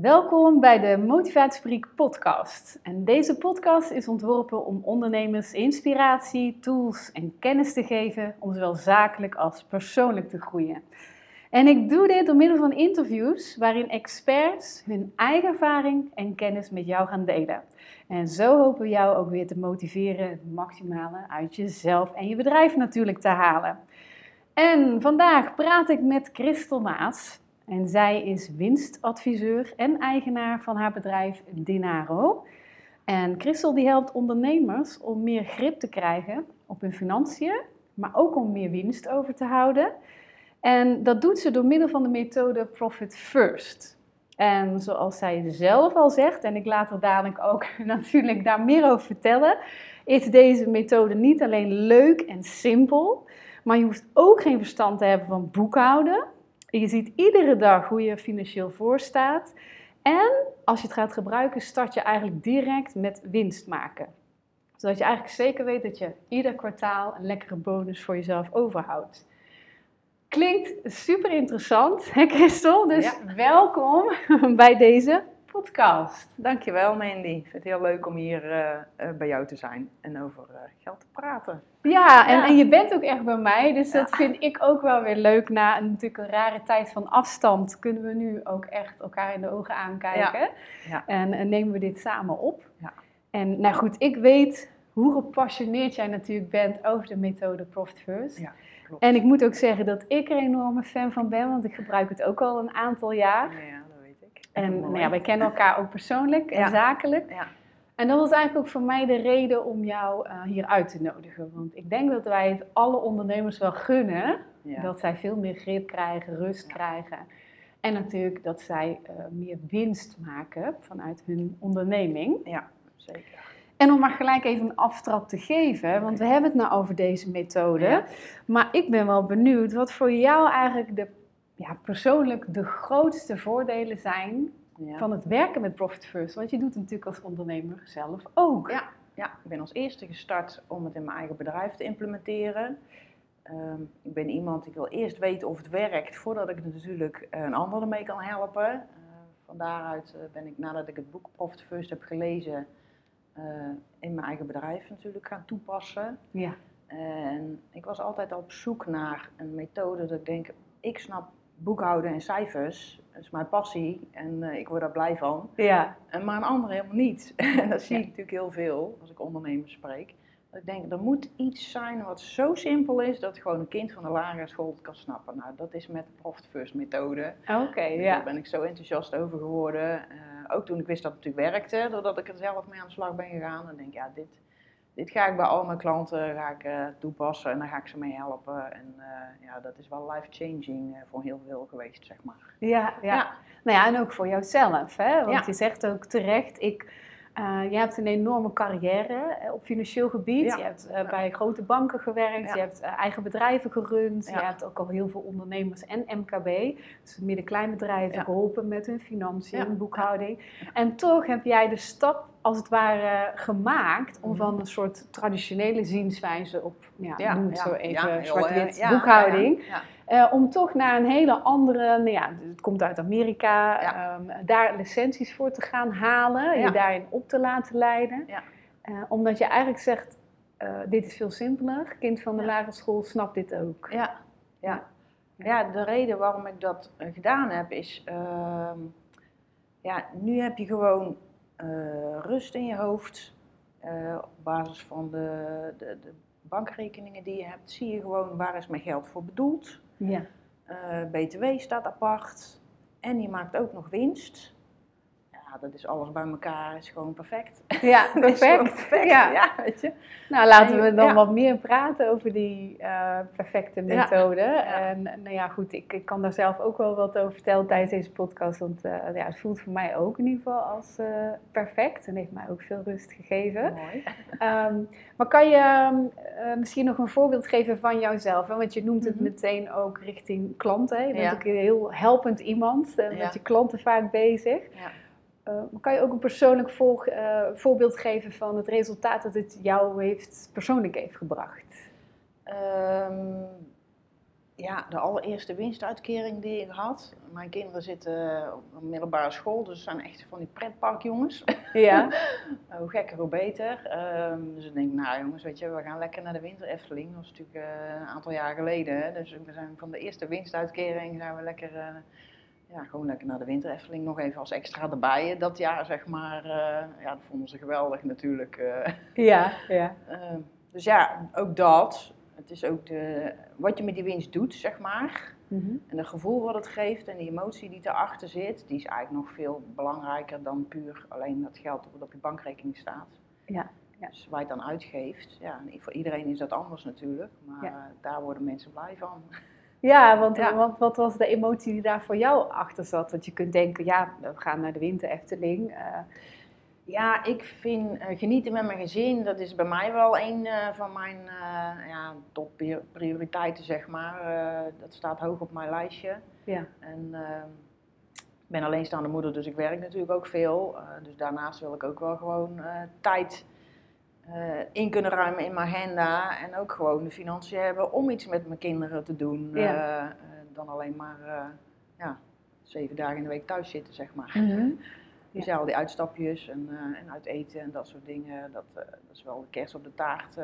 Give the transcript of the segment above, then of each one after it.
Welkom bij de Motivatiefabriek podcast. En deze podcast is ontworpen om ondernemers inspiratie, tools en kennis te geven om zowel zakelijk als persoonlijk te groeien. En ik doe dit door middel van interviews waarin experts hun eigen ervaring en kennis met jou gaan delen. En zo hopen we jou ook weer te motiveren het maximale uit jezelf en je bedrijf natuurlijk te halen. En vandaag praat ik met Christel Maas. En zij is winstadviseur en eigenaar van haar bedrijf Dinaro. En Christel die helpt ondernemers om meer grip te krijgen op hun financiën, maar ook om meer winst over te houden. En dat doet ze door middel van de methode Profit First. En zoals zij zelf al zegt, en ik laat er dadelijk ook natuurlijk daar meer over vertellen, is deze methode niet alleen leuk en simpel, maar je hoeft ook geen verstand te hebben van boekhouden. Je ziet iedere dag hoe je financieel voorstaat. En als je het gaat gebruiken, start je eigenlijk direct met winst maken. Zodat je eigenlijk zeker weet dat je ieder kwartaal een lekkere bonus voor jezelf overhoudt. Klinkt super interessant, hè Christel? Dus welkom bij deze podcast. Dankjewel Mandy. Ik vind het heel leuk om hier uh, uh, bij jou te zijn en over uh, geld te praten. Ja, en, en, je bent ook echt bij mij, dus dat vind ik ook wel weer leuk. Na een, natuurlijk een rare tijd van afstand kunnen we nu ook echt elkaar in de ogen aankijken. Ja. En, en, nemen we dit samen op. En nou goed, ik weet hoe gepassioneerd jij natuurlijk bent over de methode Profit First. Ja. En ik moet ook zeggen dat ik er een enorme fan van ben, want ik gebruik het ook al een aantal jaar. Ja, dat weet ik. En nou ja, wij kennen elkaar ook persoonlijk en zakelijk. Ja. En dat was eigenlijk ook voor mij de reden om jou uh, hier uit te nodigen. Want ik denk dat wij het alle ondernemers wel gunnen. Dat zij veel meer grip krijgen, rust krijgen. En natuurlijk dat zij uh, meer winst maken vanuit hun onderneming. Ja, zeker. En om maar gelijk even een aftrap te geven, want we hebben het nou over deze methode. Maar ik ben wel benieuwd wat voor jou eigenlijk de, ja, persoonlijk de grootste voordelen zijn van het werken met Profit First. Want je doet het natuurlijk als ondernemer zelf ook. Ja, ja. ik ben als eerste gestart om het in mijn eigen bedrijf te implementeren. Um, ik ben iemand, ik wil eerst weten of het werkt voordat ik natuurlijk een ander ermee kan helpen. Uh, van daaruit eh, ben ik nadat ik het boek Profit First heb gelezen uh, in mijn eigen bedrijf natuurlijk gaan toepassen. Ja. En ik was altijd op zoek naar een methode dat ik denk, ik snap boekhouden en cijfers, dat is mijn passie en uh, ik word daar blij van. Ja. En maar een ander helemaal niet. en dat zie ik natuurlijk heel veel als ik ondernemers spreek. Dat ik denk, er moet iets zijn wat zo simpel is dat gewoon een kind van de lagere school het kan snappen. Nou, dat is met de Profit First methode. Oké, ja. Daar ben ik zo enthousiast over geworden. Uh, ook toen ik wist dat het natuurlijk werkte, doordat ik er zelf mee aan de slag ben gegaan. Dan denk ik, ja, dit, dit ga ik bij al mijn klanten ga ik, uh, toepassen en daar ga ik ze mee helpen. En uh, ja, dat is wel life-changing uh, voor heel veel geweest, zeg maar. Ja, ja. ja. Nou ja, en ook voor jouzelf, hè? Want ja. je zegt ook terecht, ik uh, je hebt een enorme carrière uh, op financieel gebied. Ja. Je hebt uh, bij grote banken gewerkt, ja. je hebt eigen bedrijven gerund, je hebt ook al heel veel ondernemers en MKB, dus midden-kleinbedrijven, geholpen met hun financiën, boekhouding. En toch heb jij de stap als het ware gemaakt om mhm. van een soort traditionele zienswijze op, ja, noem het zo even, zwart-wit boekhouding uh, om toch naar een hele andere, nou ja, het komt uit Amerika, um, daar licenties voor te gaan halen, je daarin op te laten leiden. Ja. Uh, omdat je eigenlijk zegt, uh, dit is veel simpeler, kind van de lagere school snapt dit ook. Ja, ja. ja de reden waarom ik dat gedaan heb is, ehm, ja, nu heb je gewoon rust in je hoofd. op basis van de, de, de bankrekeningen die je hebt, zie je gewoon waar is mijn geld voor bedoeld. Ja. Eh, BTW staat apart en je maakt ook nog winst. Ja, dat is alles bij elkaar, is gewoon perfect. Ja, perfect. perfect. Ja. ja. weet je. Nou, laten we dan wat meer praten over die uh, perfecte methode. En nou ja, goed, ik, ik, kan daar zelf ook wel wat over vertellen tijdens deze podcast. Want uh, ja, het voelt voor mij ook in ieder geval als uh, perfect. En heeft mij ook veel rust gegeven. Mooi. Um, maar kan je misschien nog een voorbeeld geven van jouzelf? Hè? Want je noemt het mm -hmm. meteen ook richting klanten. Je bent ook een heel helpend iemand. Met je klanten vaak bezig. Ja. Uh, kan je ook een persoonlijk volg, uh, voorbeeld geven van het resultaat dat het jou heeft, persoonlijk heeft gebracht? Um, Ja, de allereerste winstuitkering die ik had. Mijn kinderen zitten op een middelbare school, dus ze zijn echt van die pretparkjongens. Ja. hoe gekker, hoe beter. Ehm, dus ik denk, nou jongens, weet je, we gaan lekker naar de winter Efteling. Dat was natuurlijk eh, een aantal jaar geleden. Hè? Dus we zijn van de eerste winstuitkering zijn we lekker, eh, ja, gewoon lekker naar de winter Efteling. Nog even als extra erbij dat jaar, zeg maar. eh, ja, dat vonden ze geweldig natuurlijk. eh. Ja, ja. Dus ja, ook dat. Het is ook de, wat je met die winst doet, zeg maar. Mhm. En het gevoel wat het geeft en die emotie die erachter zit, die is eigenlijk nog veel belangrijker dan puur alleen dat geld wat op je bankrekening staat. Ja, ja. Dus waar je het dan uitgeeft, ja, voor iedereen is dat anders natuurlijk, maar Ja. eh, daar worden mensen blij van. Ja, want Ja. Wat, wat was de emotie die daar voor jou achter zat? Dat je kunt denken, ja, we gaan naar de winter Efteling. eh, Ja, ik vind eh, genieten met mijn gezin, dat is bij mij wel een eh, van mijn ja, topprioriteiten, zeg maar. Dat staat hoog op mijn lijstje. ja. En eh, ik ben alleenstaande moeder, dus ik werk natuurlijk ook veel. Dus daarnaast wil ik ook wel gewoon tijd eh, in kunnen ruimen in mijn agenda. En ook gewoon de financiën hebben om iets met mijn kinderen te doen. Ja. eh, eh, dan alleen maar ja, zeven dagen in de week thuis zitten, zeg maar. Mhm. Dus ja, al die uitstapjes en, en uit eten en dat soort dingen, dat, dat is wel de kerst op de taart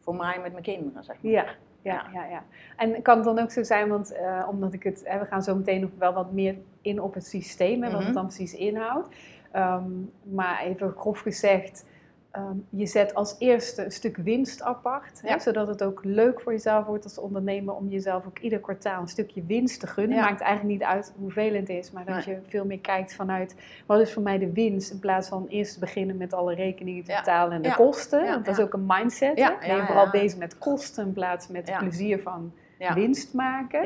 voor mij met mijn kinderen, zeg maar. Ja, ja, ja, ja. En kan het dan ook zo zijn, want omdat ik het, hè, we gaan zo meteen nog wel wat meer in op het systeem en wat Mhm. het dan precies inhoudt. Ehm, maar even grof gezegd, ehm, je zet als eerste een stuk winst apart, hè, zodat het ook leuk voor jezelf wordt als ondernemer om jezelf ook ieder kwartaal een stukje winst te gunnen. Ja. Maakt eigenlijk niet uit hoeveel het is, maar dat Nee. je veel meer kijkt vanuit wat is voor mij de winst, in plaats van eerst beginnen met alle rekeningen te Ja. betalen en de kosten. Want dat is ook een mindset. Ben je vooral bezig met kosten in plaats met het plezier van Ja. winst maken.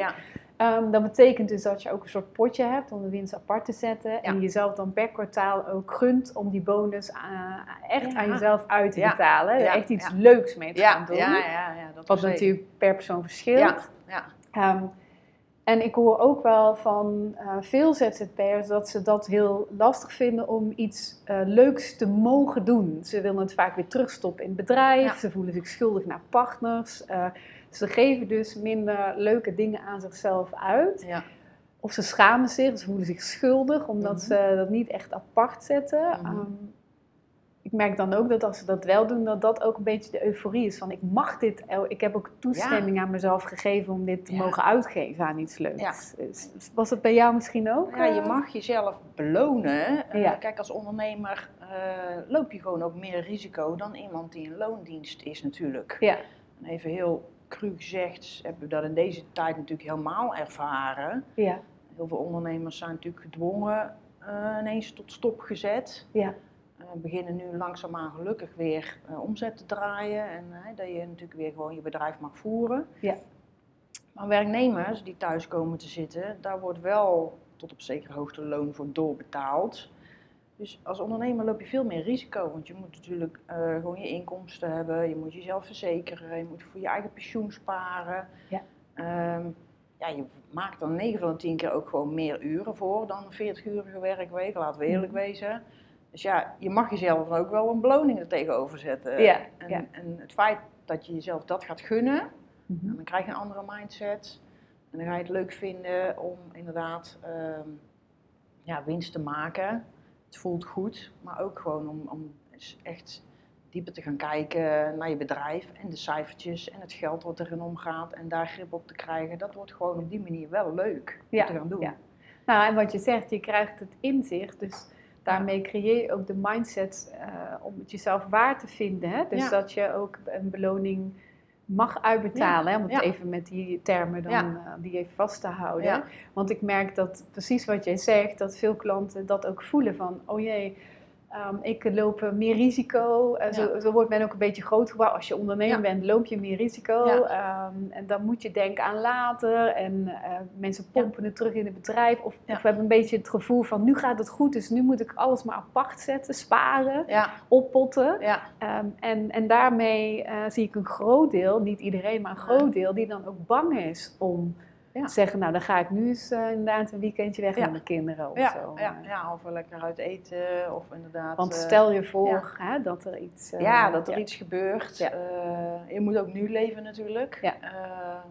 Ehm, dat betekent dus dat je ook een soort potje hebt om de winst apart te zetten. En jezelf dan per kwartaal ook gunt om die bonus aan- echt Ja. aan jezelf uit te betalen. Ja. echt iets leuks mee te gaan doen. ja, ja, ja, dat Wat natuurlijk per persoon verschilt. Ehm, en ik hoor ook wel van eh, veel ZZP'ers dat ze dat heel lastig vinden om iets eh, leuks te mogen doen. Ze willen het vaak weer terugstoppen in het bedrijf, ze voelen zich schuldig naar partners. eh, ze geven dus minder leuke dingen aan zichzelf uit. ja. Of ze schamen zich, ze voelen zich schuldig omdat Mhm. ze dat niet echt apart zetten. Mhm. Ehm, ik merk dan ook dat als ze dat wel doen, dat dat ook een beetje de euforie is van ik mag dit, ik heb ook toestemming aan mezelf gegeven om dit te Ja. mogen uitgeven aan iets leuks. Ja. Is- Was het bij jou misschien ook? Ja, je eh? mag jezelf belonen. Eh. Kijk, als ondernemer eh, loop je gewoon ook meer risico dan iemand die in loondienst is natuurlijk. Ja, En even heel cru gezegd, hebben we dat in deze tijd natuurlijk helemaal ervaren. ja, Heel veel ondernemers zijn natuurlijk gedwongen eh, ineens tot stop gezet. ja, Eh, beginnen nu langzaamaan gelukkig weer eh, omzet te draaien en dat je natuurlijk weer gewoon je bedrijf mag voeren. Ja. Maar werknemers die thuis komen te zitten, daar wordt wel tot op zekere hoogte loon voor doorbetaald. Dus als ondernemer loop je veel meer risico, want je moet natuurlijk eh, gewoon je inkomsten hebben, je moet jezelf verzekeren, je moet voor je eigen pensioen sparen. Ja. Ehm, ja, je maakt dan 9 van de 10 keer ook gewoon meer uren voor dan een 40-urige werkweek, laten we eerlijk Mhm. wezen. Dus ja, je mag jezelf dan ook wel een beloning er tegenover zetten. Ja, en, ja. en het feit dat je jezelf dat gaat gunnen, Mhm. dan krijg je een andere mindset. En dan ga je het leuk vinden om inderdaad ehm, ja, winst te maken. Het voelt goed, maar ook gewoon om, om echt dieper te gaan kijken naar je bedrijf en de cijfertjes en het geld wat erin omgaat en daar grip op te krijgen. Dat wordt gewoon op die manier wel leuk Ja, om te gaan doen. ja. Nou, en wat je zegt, je krijgt het inzicht. Dus daarmee creëer je ook de mindset eh, om het jezelf waar te vinden. Hè? Dus Ja. dat je ook een beloning mag uitbetalen. Hè? Om het Ja. even met die termen dan, Ja. eh, die even vast te houden. Want ik merk dat precies wat jij zegt, dat veel klanten dat ook voelen van, oh jee, ehm, ik loop eh, meer risico. Eh, zo, Ja. zo wordt men ook een beetje grootgebouwd. Als je ondernemer Ja. bent, loop je meer risico. Ja. Ehm, en dan moet je denken aan later. En eh, mensen pompen het terug in het bedrijf. Of, of hebben een beetje het gevoel van, nu gaat het goed, dus nu moet ik alles maar apart zetten, sparen, oppotten. Ehm, en, en daarmee zie ik een groot deel, niet iedereen, maar een groot deel, die dan ook bang is om Ja. zeggen, nou dan ga ik nu eens eh, inderdaad een weekendje weg Ja. met mijn kinderen of Ja, zo. ja, eh. ja, of lekker uit eten, of inderdaad... Want eh, stel je voor hè, dat er iets... ja, dat er iets gebeurt. Je moet ook nu leven natuurlijk. Ja.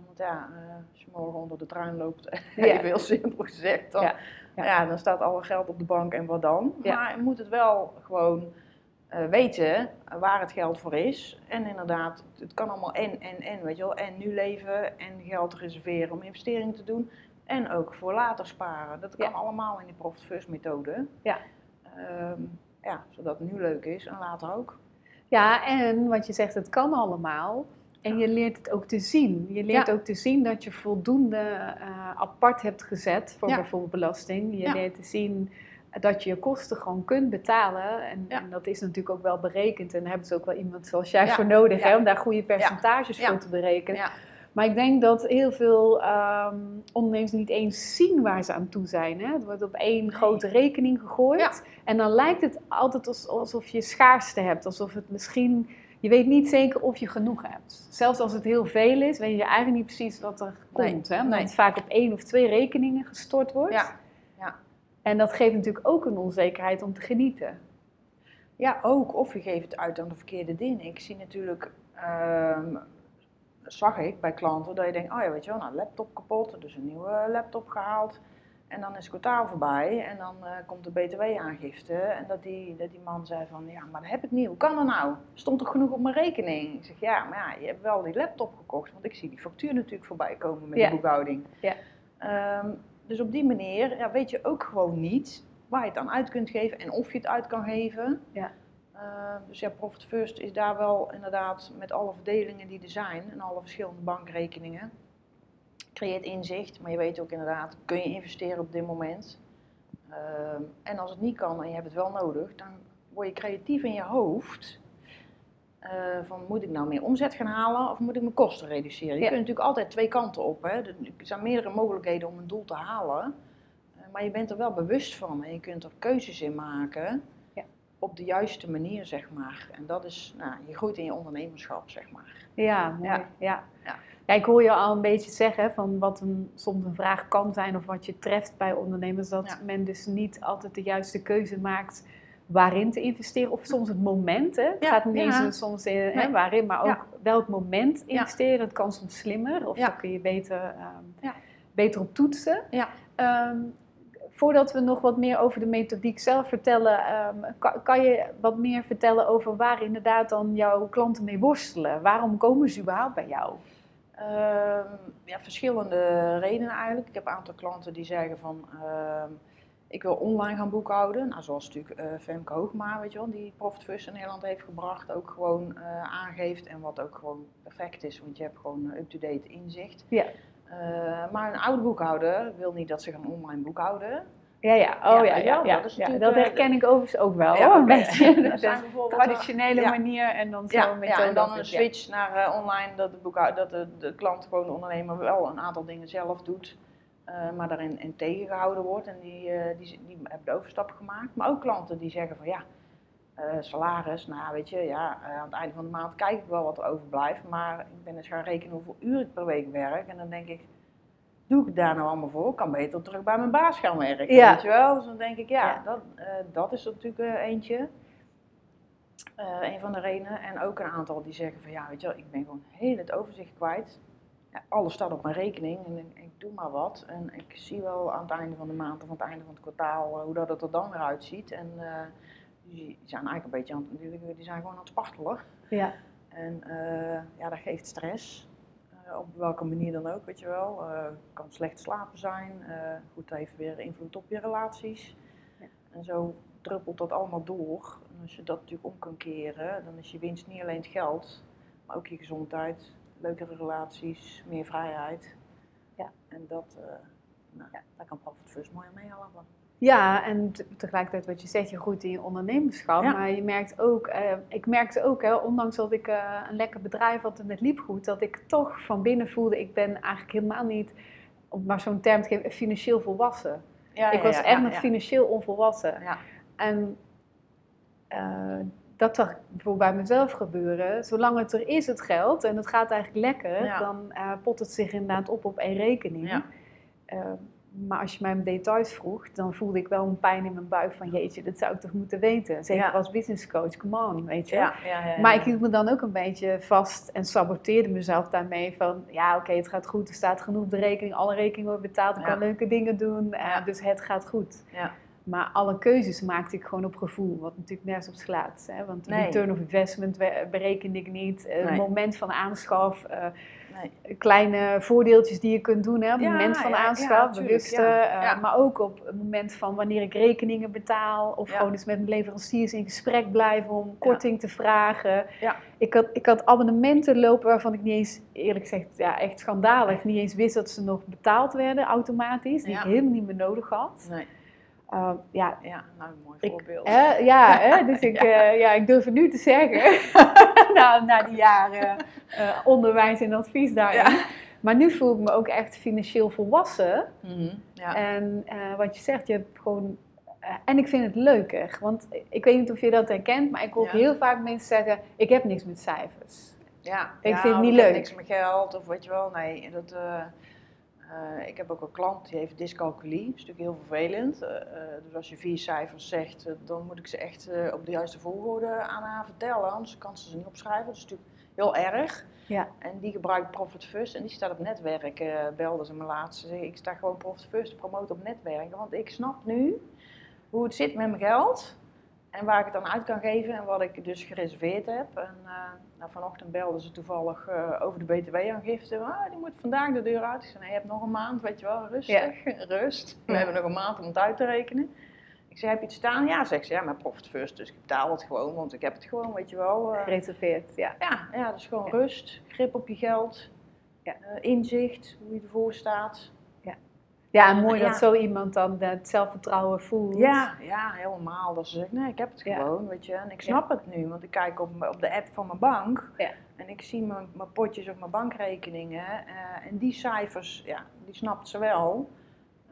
Want ja, als je morgen onder de trein loopt, even heel simpel gezegd, dan, Ja. dan staat alle geld op de bank en wat dan. Ja. Maar je moet het wel gewoon weten waar het geld voor is. En inderdaad, het kan allemaal en, en, en, weet je wel. En nu leven en geld reserveren om investeringen te doen. En ook voor later sparen. Dat kan Ja. allemaal in die Profit First methode. Ja. Ehm, ja, zodat het nu leuk is en later ook. Ja, en wat je zegt, het kan allemaal. En je leert het ook te zien. Je leert Ja. ook te zien dat je voldoende eh, apart hebt gezet voor Ja. bijvoorbeeld belasting. Je Ja. leert te zien dat je je kosten gewoon kunt betalen. En, Ja. en dat is natuurlijk ook wel berekend. En daar hebben ze ook wel iemand zoals jij Ja. voor nodig, Ja. hè, om daar goede percentages voor te berekenen. Ja. Maar ik denk dat heel veel ehm, ondernemers niet eens zien waar ze aan toe zijn. Hè? Het wordt op één grote rekening gegooid. En dan lijkt het altijd als- alsof je schaarste hebt. Alsof het misschien... Je weet niet zeker of je genoeg hebt. Zelfs als het heel veel is, weet je eigenlijk niet precies wat er Nee, komt. Hè? Omdat nee. het vaak op één of twee rekeningen gestort wordt. En dat geeft natuurlijk ook een onzekerheid om te genieten. Ja, ook. Of je geeft het uit aan de verkeerde dingen. Ik zie natuurlijk, ehm, zag ik bij klanten, dat je denkt, oh ja, weet je wel, nou, laptop kapot, dus een nieuwe laptop gehaald. En dan is het kwartaal voorbij en dan eh, komt de btw-aangifte. En dat die, dat die man zei van, ja, maar dat heb ik niet. Hoe kan dat nou? Stond toch genoeg op mijn rekening? Ik zeg, ja, maar ja, je hebt wel die laptop gekocht. Want ik zie die factuur natuurlijk voorbij komen met Ja. de boekhouding. Ja. Ehm, dus op die manier ja, weet je ook gewoon niet waar je het aan uit kunt geven en of je het uit kan geven. Ja. Uh, dus ja, Profit First is daar wel inderdaad met alle verdelingen die er zijn en alle verschillende bankrekeningen. Creëert inzicht, maar je weet ook inderdaad, kun je investeren op dit moment? Ehm, en als het niet kan en je hebt het wel nodig, dan word je creatief in je hoofd. Eh, van moet ik nou meer omzet gaan halen of moet ik mijn kosten reduceren? Je Ja. kunt natuurlijk altijd twee kanten op. Hè? Er zijn meerdere mogelijkheden om een doel te halen. Eh, maar je bent er wel bewust van en je kunt er keuzes in maken Ja. op de juiste manier, zeg maar. En dat is, nou, je groeit in je ondernemerschap, zeg maar. Ja. Ja. Ja. Ja. Ja. ik hoor je al een beetje zeggen van wat een, soms een vraag kan zijn of wat je treft bij ondernemers. Dat men dus niet altijd de juiste keuze maakt waarin te investeren. Of soms het moment. Hè? Het Ja, gaat niet ja. soms in, hè, Nee. waarin, maar ook Ja. welk moment investeren. Het kan soms slimmer of Ja. daar kun je beter, ehm, Ja. beter op toetsen. Ja. Ehm, voordat we nog wat meer over de methodiek zelf vertellen, ehm, kan, kan je wat meer vertellen over waar inderdaad dan jouw klanten mee worstelen? Waarom komen ze überhaupt bij jou? Ehm, ja, verschillende redenen eigenlijk. Ik heb een aantal klanten die zeggen van, ehm, ik wil online gaan boekhouden. Nou, zoals natuurlijk eh Femke Hoogma, weet je wel, die Profit First in Nederland heeft gebracht. Ook gewoon eh, aangeeft en wat ook gewoon perfect is, want je hebt gewoon eh, up-to-date inzicht. Ja. Maar een oude boekhouder wil niet dat ze gaan online boekhouden. Ja, ja, oh Ja, ja, ja, dat ja, herken ik overigens ook wel Ja, hoor, een beetje. De zijn bijvoorbeeld, traditionele manier en dan zo ja, methode. en dan een switch naar online, dat, de, boekhou- dat de, de klant gewoon de ondernemer wel een aantal dingen zelf doet, maar daarin in tegengehouden wordt. En die, eh, die, die hebben de overstap gemaakt. Maar ook klanten die zeggen van ja, eh, salaris, nou weet je, ja, eh, aan het einde van de maand kijk ik wel wat er overblijft, maar ik ben eens gaan rekenen hoeveel uur ik per week werk. En dan denk ik, doe ik daar nou allemaal voor? Ik kan beter terug bij mijn baas gaan werken, Ja. weet je wel? Dus dan denk ik, ja, Ja. Dat, eh, dat is natuurlijk eh, eentje. Eh, een van de redenen. En ook een aantal die zeggen van ja, weet je wel, ik ben gewoon heel het overzicht kwijt. Alles staat op mijn rekening en ik, ik doe maar wat. En ik zie wel aan het einde van de maand of aan het einde van het kwartaal eh, hoe dat het er dan weer uitziet. En eh, die zijn eigenlijk een beetje aan het, die, zijn gewoon aan het spartelen. Ja. En eh, ja, dat geeft stress. Op welke manier dan ook, weet je wel. Kan slecht slapen zijn. goed, dat heeft weer invloed op je relaties. Ja. En zo druppelt dat allemaal door. En als je dat natuurlijk om kan keren, dan is je winst niet alleen het geld, maar ook je gezondheid, leukere relaties, meer vrijheid. Ja. En dat, eh nou, Ja. daar kan Profit First mooi aan meehelpen. Ja, en te- tegelijkertijd wat je zegt, je groeit in je ondernemerschap. Ja. Maar je merkt ook, eh, ik merkte ook, hè, ondanks dat ik eh, een lekker bedrijf had en het liep goed, dat ik toch van binnen voelde, ik ben eigenlijk helemaal niet, om maar zo'n term te geven, financieel volwassen. Ja, ik was echt nog financieel onvolwassen. Ja. En eh, dat zag ik bijvoorbeeld bij mezelf gebeuren. Zolang het er is, het geld, en het gaat eigenlijk lekker, Ja. dan eh, pot het zich inderdaad op op één rekening. Ja. Eh, maar als je mij om details vroeg, dan voelde ik wel een pijn in mijn buik van jeetje, dat zou ik toch moeten weten. Zeker Ja. als business coach, come on, weet je. Ja, ja. Maar ik hield me dan ook een beetje vast en saboteerde mezelf daarmee van, ja oké, het gaat goed, er staat genoeg op de rekening, alle rekeningen worden betaald, ik kan leuke dingen doen, eh, dus het gaat goed. Ja. Maar alle keuzes maakte ik gewoon op gevoel, wat natuurlijk nergens op slaat. Hè? Want Nee. return of investment berekende ik niet, het moment van aanschaf, eh, Nee. kleine voordeeltjes die je kunt doen hè, op het Ja, moment van ja, aanschaf, ja. eh, Ja. maar ook op het moment van wanneer ik rekeningen betaal of gewoon eens met mijn leveranciers in gesprek blijven om korting te vragen. Ik, had, ik had abonnementen lopen waarvan ik niet eens, eerlijk gezegd, ja, echt schandalig, niet eens wist dat ze nog betaald werden automatisch, die ik helemaal niet meer nodig had. Nee. Uh, ja, Ja, nou een mooi ik, voorbeeld. hè, ja, hè, dus ik, Ja. ja. ja, ik durf het nu te zeggen, na, na die jaren eh, onderwijs en advies daarin. Ja. Maar nu voel ik me ook echt financieel volwassen. Mhm, ja. En eh, wat je zegt, je hebt gewoon. eh, en ik vind het leuker, want ik weet niet of je dat herkent, maar ik hoor heel vaak mensen zeggen: Ik heb niks met cijfers. Ja, Ik vind het niet ik heb leuk. niks met geld of weet je wel. Nee, dat, eh, ik heb ook een klant die heeft dyscalculie. Dat is natuurlijk heel vervelend. Eh, eh, dus als je vier cijfers zegt, dan moet ik ze echt op de juiste volgorde aan haar vertellen. Anders kan ze ze niet opschrijven. Dat is natuurlijk heel erg. Ja. En die gebruikt Profit First en die staat op netwerk. belde ze me laatst. Ze zei, ik sta gewoon Profit First te promoten op netwerken. Want ik snap nu hoe het zit met mijn geld. En waar ik het dan uit kan geven en wat ik dus gereserveerd heb. En nou, vanochtend belden ze toevallig eh, over de BTW-aangifte. Ah, die moet vandaag de deur uit. Ik zei, nee, je hebt nog een maand, weet je wel, rustig, rust. We Ja. hebben nog een maand om het uit te rekenen. Ik zei, heb je het staan? Ja, zegt ze, ja, maar profit first, dus ik betaal het gewoon, want ik heb het gewoon, weet je wel. eh. Gereserveerd, ja. ja, ja, is gewoon Ja. rust, grip op je geld, Ja. eh, inzicht, hoe je ervoor staat. Ja, en mooi Ja. dat zo iemand dan het zelfvertrouwen voelt. Ja, ja, helemaal. Dat ze zegt, nee, ik heb het Ja. gewoon, weet je. En ik snap het nu, want ik kijk op, op de app van mijn bank. Ja. En ik zie mijn, mijn potjes of mijn bankrekeningen. eh, en die cijfers, ja, die snapt ze wel.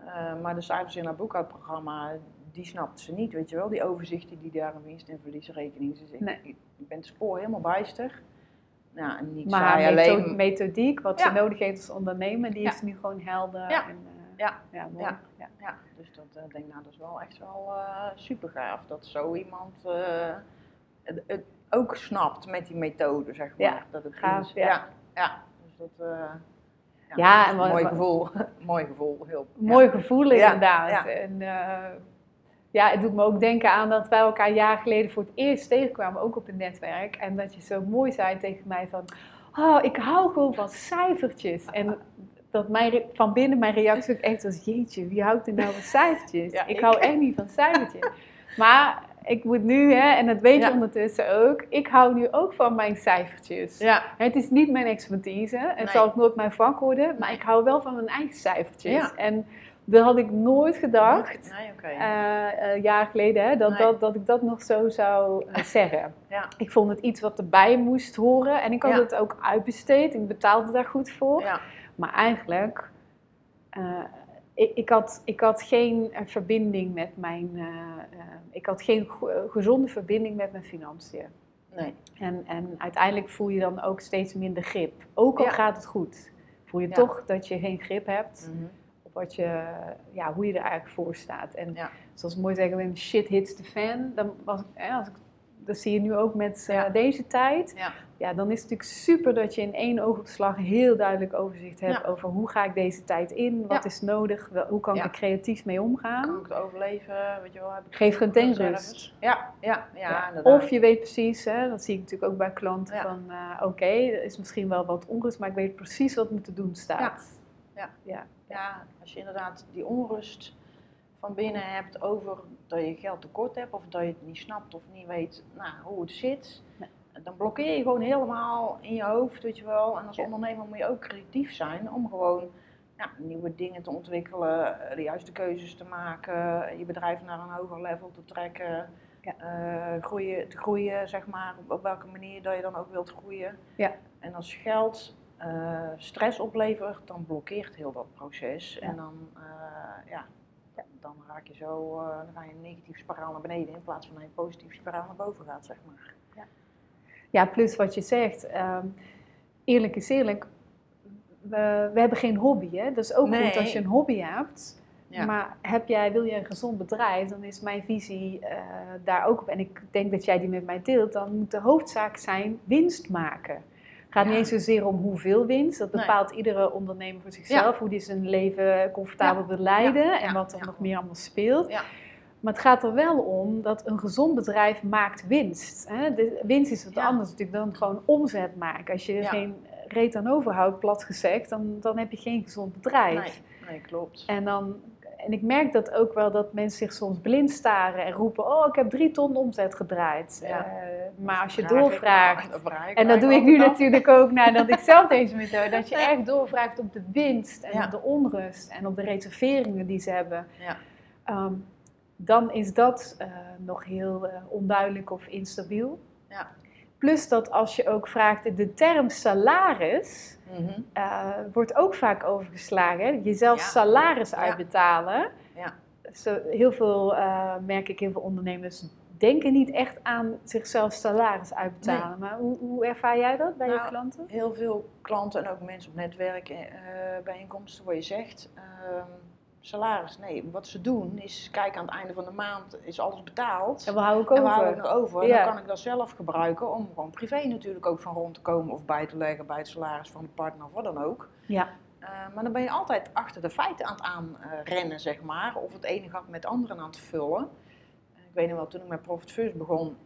Eh, maar de cijfers in haar boekhoudprogramma, die snapt ze niet, weet je wel. Die overzichten die daar een winst- en verliesrekening zit. Nee. Ik, ik ben het spoor helemaal bijster. Ja, en ik Maar haar alleen... metho- methodiek, wat ze nodig heeft als ondernemer, die is nu gewoon helder. Ja. En, eh, Ja. ja, mooi. Ja. Ja. Ja, dus dat eh, denk ik, nou, dat is wel echt wel eh super gaaf. Dat zo iemand eh, het, het ook snapt met die methode, zeg maar. Ja, dat het gaaf, ja. ja. ja, dus dat... ja, en een wat- mooi gevoel. mooi gevoel, heel... Mooi gevoel inderdaad. ja. En, ja, het doet me ook denken aan dat wij elkaar een jaar geleden voor het eerst tegenkwamen, ook op het netwerk. En dat je zo mooi zei tegen mij van, oh, ik hou gewoon van cijfertjes. En dat mijn, van binnen mijn reactie ook echt was, jeetje, wie houdt er nou van cijfertjes? Ja, ik, ik. hou echt niet van cijfertjes. maar ik moet nu, hè, en dat weet je Ja. ondertussen ook, ik hou nu ook van mijn cijfertjes. Ja, Het is niet mijn expertise. Het Nee. zal ook nooit mijn vak worden. Maar ik hou wel van mijn eigen cijfertjes. Ja. En dat had ik nooit gedacht. Nee, oké. eh, een jaar geleden, hè, dat, Nee. dat, dat ik dat nog zo zou eh, zeggen. Ja. Ik vond het iets wat erbij moest horen. En ik had Ja. het ook uitbesteed. Ik betaalde daar goed voor. ja. Maar eigenlijk, eh, ik, ik, had, ik had geen eh, verbinding met mijn... eh, eh, ik had geen eh, gezonde verbinding met mijn financiën. Nee. En, en uiteindelijk voel je dan ook steeds minder grip. Ook al Ja. gaat het goed. Voel je Ja. toch dat je geen grip hebt Mhm. op wat je, ja, hoe je er eigenlijk voor staat. En Ja. zoals mooi zeggen, when shit hits the fan, dan was ik, hè, als ik, dat zie je nu ook met eh, Ja. deze tijd. Ja. Ja, dan is het natuurlijk super dat je in één oogopslag heel duidelijk overzicht hebt Ja. over hoe ga ik deze tijd in, wat is nodig, wel- hoe kan ik er creatief mee omgaan. Kan ik het overleven, weet je wel. Heb ik Geef geen rust. Ja, ja, ja. Of je weet precies, hè, dat zie ik natuurlijk ook bij klanten, van eh, oké, er is misschien wel wat onrust, maar ik weet precies wat me te doen staat. Ja. ja. Ja, als je inderdaad die onrust van binnen hebt over dat je geld tekort hebt of dat je het niet snapt of niet weet nou, hoe het zit, Nee. dan blokkeer je gewoon helemaal in je hoofd, weet je wel. En als Ja. ondernemer moet je ook creatief zijn om gewoon ja, nieuwe dingen te ontwikkelen, de juiste keuzes te maken, je bedrijf naar een hoger level te trekken. Ja. eh, groeien, te groeien, zeg maar, op, op welke manier dat je dan ook wilt groeien. Ja. En als geld eh, stress oplevert, dan blokkeert heel dat proces. Ja. En dan, eh, ja, dan raak je zo, uh, dan ga je een negatieve spiraal naar beneden in plaats van een positieve spiraal naar boven gaat, zeg maar. Ja, ja plus wat je zegt, um, eerlijk is eerlijk, we, we, hebben geen hobby. Hè? Dat is ook goed als je een hobby hebt. Ja. Maar heb jij, wil je een gezond bedrijf, dan is mijn visie uh, daar ook op. En ik denk dat jij die met mij deelt. Dan moet de hoofdzaak zijn winst maken. Het gaat niet eens zozeer om hoeveel winst. Dat bepaalt iedere ondernemer voor zichzelf. Hoe die zijn leven comfortabel wil leiden. En wat er nog meer allemaal speelt. Maar het gaat er wel om dat een gezond bedrijf maakt winst. Hè? De winst is wat anders natuurlijk dan gewoon omzet maken. Als je geen reet aan overhoudt, plat gezegd, dan, dan heb je geen gezond bedrijf. Nee, nee klopt. En dan en ik merk dat ook wel dat mensen zich soms blind staren en roepen: Oh, ik heb drie ton omzet gedraaid. Ja. Uh, maar als je doorvraagt, en dat doe ik nu natuurlijk ook nadat ik zelf deze methode, dat je echt doorvraagt op de winst en op de onrust en op de reserveringen die ze hebben. Ja. Um, dan is dat uh, nog heel uh, onduidelijk of instabiel. Ja. Plus dat als je ook vraagt, de term salaris mhm. uh, wordt ook vaak overgeslagen. Jezelf salaris uitbetalen. Ja. Zo, heel veel, uh, merk ik, heel veel ondernemers denken niet echt aan zichzelf salaris uitbetalen. Maar hoe, hoe, ervaar jij dat bij je nou, klanten? Heel veel klanten en ook mensen op netwerkbijeenkomsten uh, waar je zegt... Ehm, salaris. Nee, wat ze doen is kijken aan het einde van de maand is alles betaald. En we houden ook over. En we houden over. En dan kan ik dat zelf gebruiken om gewoon privé natuurlijk ook van rond te komen of bij te leggen bij het salaris van de partner of wat dan ook. Ja. Uh, maar dan ben je altijd achter de feiten aan het aanrennen, zeg maar. Of het ene gat met het andere aan te vullen. Ik weet nog wel, toen ik met Profit First begon,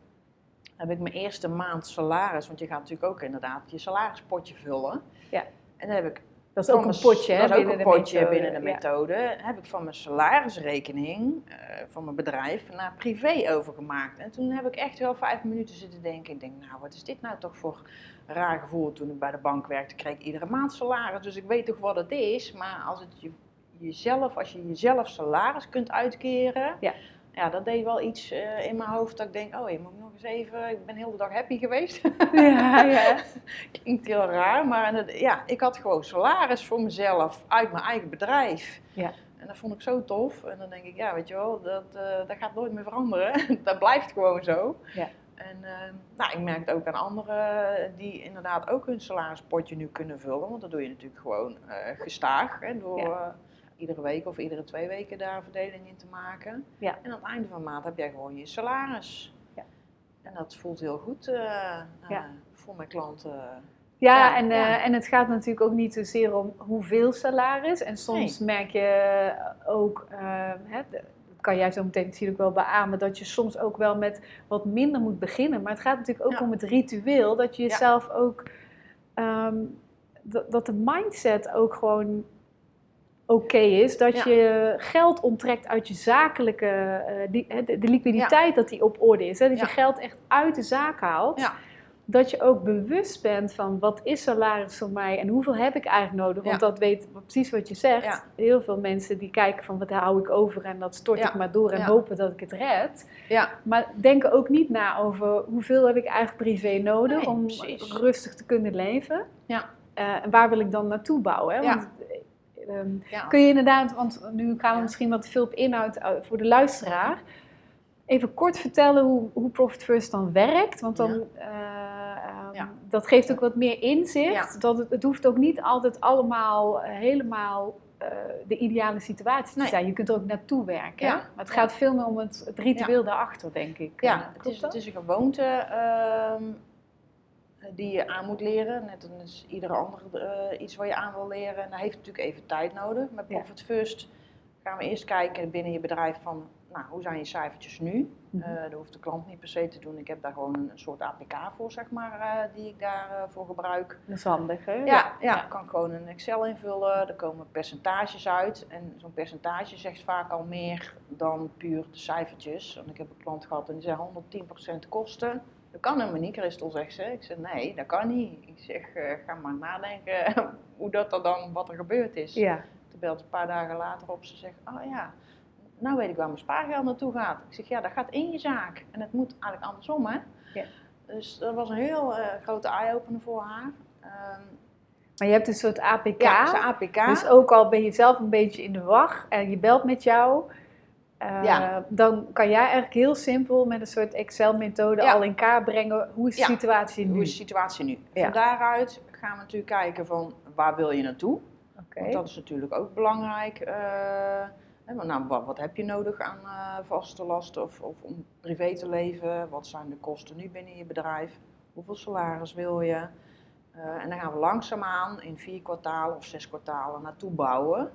heb ik mijn eerste maand salaris, want je gaat natuurlijk ook inderdaad je salarispotje vullen. Ja. En dan heb ik dat is ook een potje, hè, binnen, de potje binnen de methode. Heb ik van mijn salarisrekening uh, van mijn bedrijf naar privé overgemaakt. En toen heb ik echt wel vijf minuten zitten denken. Ik denk, nou, wat is dit nou toch voor raar gevoel? Toen ik bij de bank werkte, kreeg ik iedere maand salaris. Dus ik weet toch wat het is. Maar als, het je, jezelf, als je jezelf salaris kunt uitkeren... Ja ja, dat deed wel iets uh, in mijn hoofd dat ik denk, oh je moet nog eens even, ik ben heel de dag happy geweest. Ja, ja. Klinkt heel raar, maar ja, ik had gewoon salaris voor mezelf uit mijn eigen bedrijf. Ja. En dat vond ik zo tof. En dan denk ik, ja, weet je wel, dat, uh, dat gaat nooit meer veranderen. dat blijft gewoon zo. Ja. En uh, nou, ik merk het ook aan anderen die inderdaad ook hun salarispotje nu kunnen vullen. Want dat doe je natuurlijk gewoon gestaag. Hè, door, ja iedere week of iedere twee weken daar verdeling in te maken. Ja. En aan het einde van de maand heb jij gewoon je salaris. Ja. En dat voelt heel goed uh, ja. voor mijn klanten. Ja, ja en, uh, en het gaat natuurlijk ook niet zozeer om hoeveel salaris. En soms merk je ook, uh, hè, dat kan jij zo meteen natuurlijk wel beamen, dat je soms ook wel met wat minder moet beginnen. Maar het gaat natuurlijk ook om het ritueel, dat je jezelf ook, um, dat de mindset ook gewoon oké is, dat je geld onttrekt uit je zakelijke, uh, die, de, de, liquiditeit dat die op orde is. Hè? Dat je geld echt uit de zaak haalt. Dat je ook bewust bent van wat is salaris voor mij en hoeveel heb ik eigenlijk nodig. Want dat weet precies wat je zegt. Heel veel mensen die kijken van wat hou ik over en dat stort ik maar door en hopen dat ik het red. Maar denken ook niet na over hoeveel heb ik eigenlijk privé nodig om rustig te kunnen leven. Ja. Uh, en waar wil ik dan naartoe bouwen? Hè? Want Ehm, kun je inderdaad, want nu gaan we misschien wat veel op inhoud uh, voor de luisteraar. Even kort vertellen hoe, hoe Profit First dan werkt. Want dan, uh, dat geeft ook wat meer inzicht. Dat het, het, hoeft ook niet altijd allemaal uh, helemaal de ideale situatie te zijn. Je kunt er ook naartoe werken. Maar het gaat veel meer om het, het ritueel daarachter, denk ik. Ja, het is, het is, een gewoonte. Ehm, die je aan moet leren. Net als iedere andere uh, iets wat je aan wil leren. En dat heeft natuurlijk even tijd nodig. Met Profit First gaan we eerst kijken binnen je bedrijf van, nou, hoe zijn je cijfertjes nu? Mm dat hoeft de klant niet per se te doen. Ik heb daar gewoon een soort APK voor, zeg maar, uh, die ik daarvoor voor gebruik. Dat is handig, hè? Ja, ja, ik kan gewoon een Excel invullen. Er komen percentages uit. En zo'n percentage zegt vaak al meer dan puur de cijfertjes. Want ik heb een klant gehad en die zei 110% kosten. Dat kan helemaal niet, Christel, zegt ze. Ik zeg, nee, dat kan niet. Ik zeg, uh, ga maar nadenken hoe dat er dan, wat er gebeurd is. Ja. Toen belt een paar dagen later op, ze zegt, oh ja, nou weet ik waar mijn spaargeld naartoe gaat. Ik zeg, ja, dat gaat in je zaak. En het moet eigenlijk andersom, hè. Ja. Dus dat was een heel uh, grote eye-opener voor haar. Um, Maar je hebt een soort APK. Ja, een APK. Dus ook al ben je zelf een beetje in de wacht en je belt met jou, eh, Ja. dan kan jij eigenlijk heel simpel met een soort Excel-methode Ja. al in kaart brengen hoe is de Ja. situatie nu. Hoe is de situatie nu? Van daaruit gaan we natuurlijk kijken van waar wil je naartoe? Oké. Want dat is natuurlijk ook belangrijk. hè, maar nou, wat, wat heb je nodig aan eh, vaste lasten of, of om privé te leven? Wat zijn de kosten nu binnen je bedrijf? Hoeveel salaris wil je? En dan gaan we langzaamaan in vier kwartalen of zes kwartalen naartoe bouwen.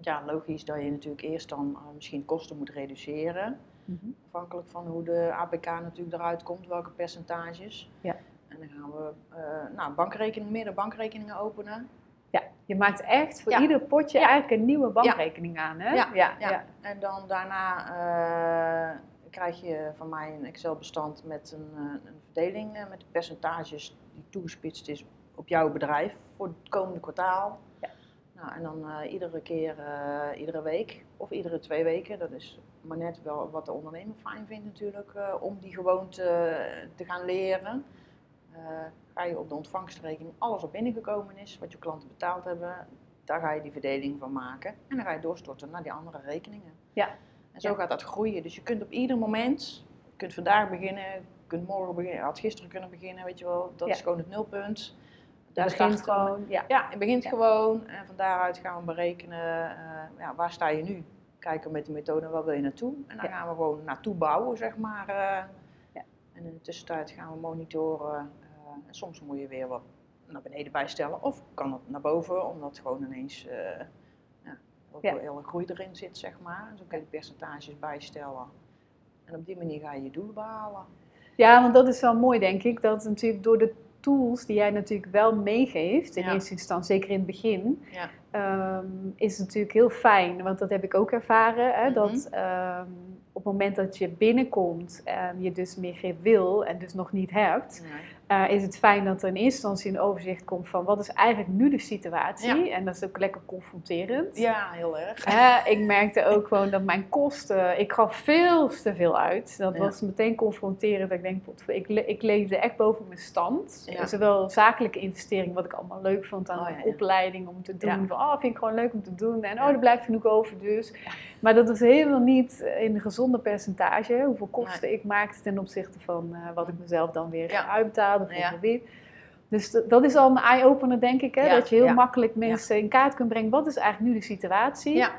Ja, logisch dat je natuurlijk eerst dan eh, misschien kosten moet reduceren. Mhm. Afhankelijk van hoe de APK natuurlijk eruit komt, welke percentages. Ja. En dan gaan we eh nou, bankrekening, meerdere bankrekeningen openen. Ja, je maakt echt voor Ja. ieder potje Ja. eigenlijk een nieuwe bankrekening aan, hè? Ja, ja. En dan daarna eh, krijg je van mij een Excel-bestand met een, een verdeling met de percentages die toegespitst is op jouw bedrijf voor het komende kwartaal. Ja. Nou, en dan eh, iedere keer, eh, iedere week of iedere twee weken, dat is maar net wel wat de ondernemer fijn vindt natuurlijk, eh, om die gewoonte te gaan leren. Ga je op de ontvangstrekening alles wat binnengekomen is, wat je klanten betaald hebben, daar ga je die verdeling van maken. En dan ga je doorstorten naar die andere rekeningen. Ja. En zo Ja. gaat dat groeien. Dus je kunt op ieder moment, je kunt vandaag beginnen, je kunt morgen beginnen, je had gisteren kunnen beginnen, weet je wel. Dat Ja. is gewoon het nulpunt. Daar begint gewoon, ja. Ja, je begint Ja. gewoon en van daaruit gaan we berekenen, eh, ja, waar sta je nu? Kijken met de methode, waar wil je naartoe? En dan Ja. gaan we gewoon naartoe bouwen, zeg maar. eh. Ja. En in de tussentijd gaan we monitoren. eh, en soms moet je weer wat naar beneden bijstellen. Of kan het naar boven, omdat gewoon ineens ja, ook Ja. heel groei erin zit, zeg maar. Dus dan kun je percentages bijstellen. En op die manier ga je je doelen behalen. Ja, want dat is wel mooi, denk ik. Dat natuurlijk door de tools die jij natuurlijk wel meegeeft, in Ja. eerste instantie, zeker in het begin, Ja. ehm, is natuurlijk heel fijn. Want dat heb ik ook ervaren. Hè, Mhm. Dat ehm, op het moment dat je binnenkomt en je dus meer grip wil en dus nog niet hebt, eh, is het fijn dat er in eerste instantie een overzicht komt van wat is eigenlijk nu de situatie. En dat is ook lekker confronterend. Ja, heel erg. Ik merkte ook gewoon dat mijn kosten, ik gaf veel te veel uit. Dat Ja. was meteen confronterend. Ik denk, pot- ik, le- ik leefde echt boven mijn stand. Ja. Zowel zakelijke investering, wat ik allemaal leuk vond aan Oh, opleiding om te doen. Van, oh, vind ik gewoon leuk om te doen. En oh, er blijft genoeg over dus. Maar dat is helemaal niet in een gezonde percentage. Hoeveel kosten ik maakte ten opzichte van eh, wat ik mezelf dan weer Ja. uitbetaalde voor Ja. Dus dat is al een eye-opener, denk ik. Hè? Ja, Dat je heel ja. makkelijk mensen in kaart kunt brengen. Wat is eigenlijk nu de situatie? Ja.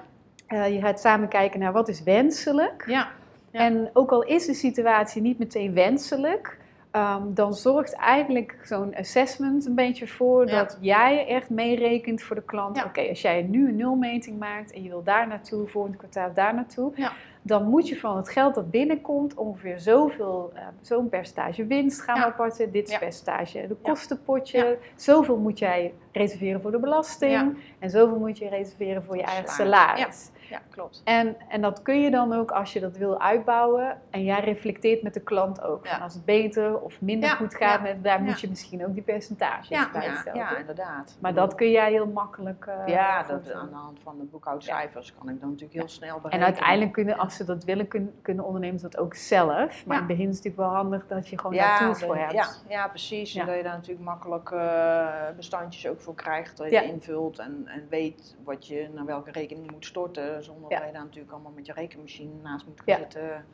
Eh, je gaat samen kijken naar wat is wenselijk. Ja. Ja. En ook al is de situatie niet meteen wenselijk, ehm, dan zorgt eigenlijk zo'n assessment een beetje voor Ja. dat jij echt meerekent voor de klant. Ja. Oké, als jij nu een nulmeting maakt en je wil daar naartoe, volgend kwartaal daar naartoe, Ja. dan moet je van het geld dat binnenkomt ongeveer zoveel, eh, zo'n percentage winst gaan Ja. apporten, dit is percentage de kostenpotje, zoveel moet jij reserveren voor de belasting en zoveel moet je reserveren voor je eigen salaris. Ja, klopt. En, en dat kun je dan ook als je dat wil uitbouwen. En jij reflecteert met de klant ook. Ja. Als het beter of minder Ja, goed gaat, met, daar moet je misschien ook die percentages bij ja, stellen. ja, inderdaad. Maar dat kun jij heel makkelijk. eh, Ja, dat, aan de hand van de boekhoudcijfers kan ik dan natuurlijk heel snel En berekenen. uiteindelijk kunnen, als ze dat willen, kunnen, kunnen ondernemers dat ook zelf. Maar in het begin is het natuurlijk wel handig dat je gewoon daar tools voor hebt. Ja, ja, precies. En dat je daar natuurlijk makkelijk eh, bestandjes ook voor krijgt. Dat je invult en, en weet wat je naar welke rekening moet storten. Zonder Ja. dat je daar natuurlijk allemaal met je rekenmachine naast moet gaan Ja. zitten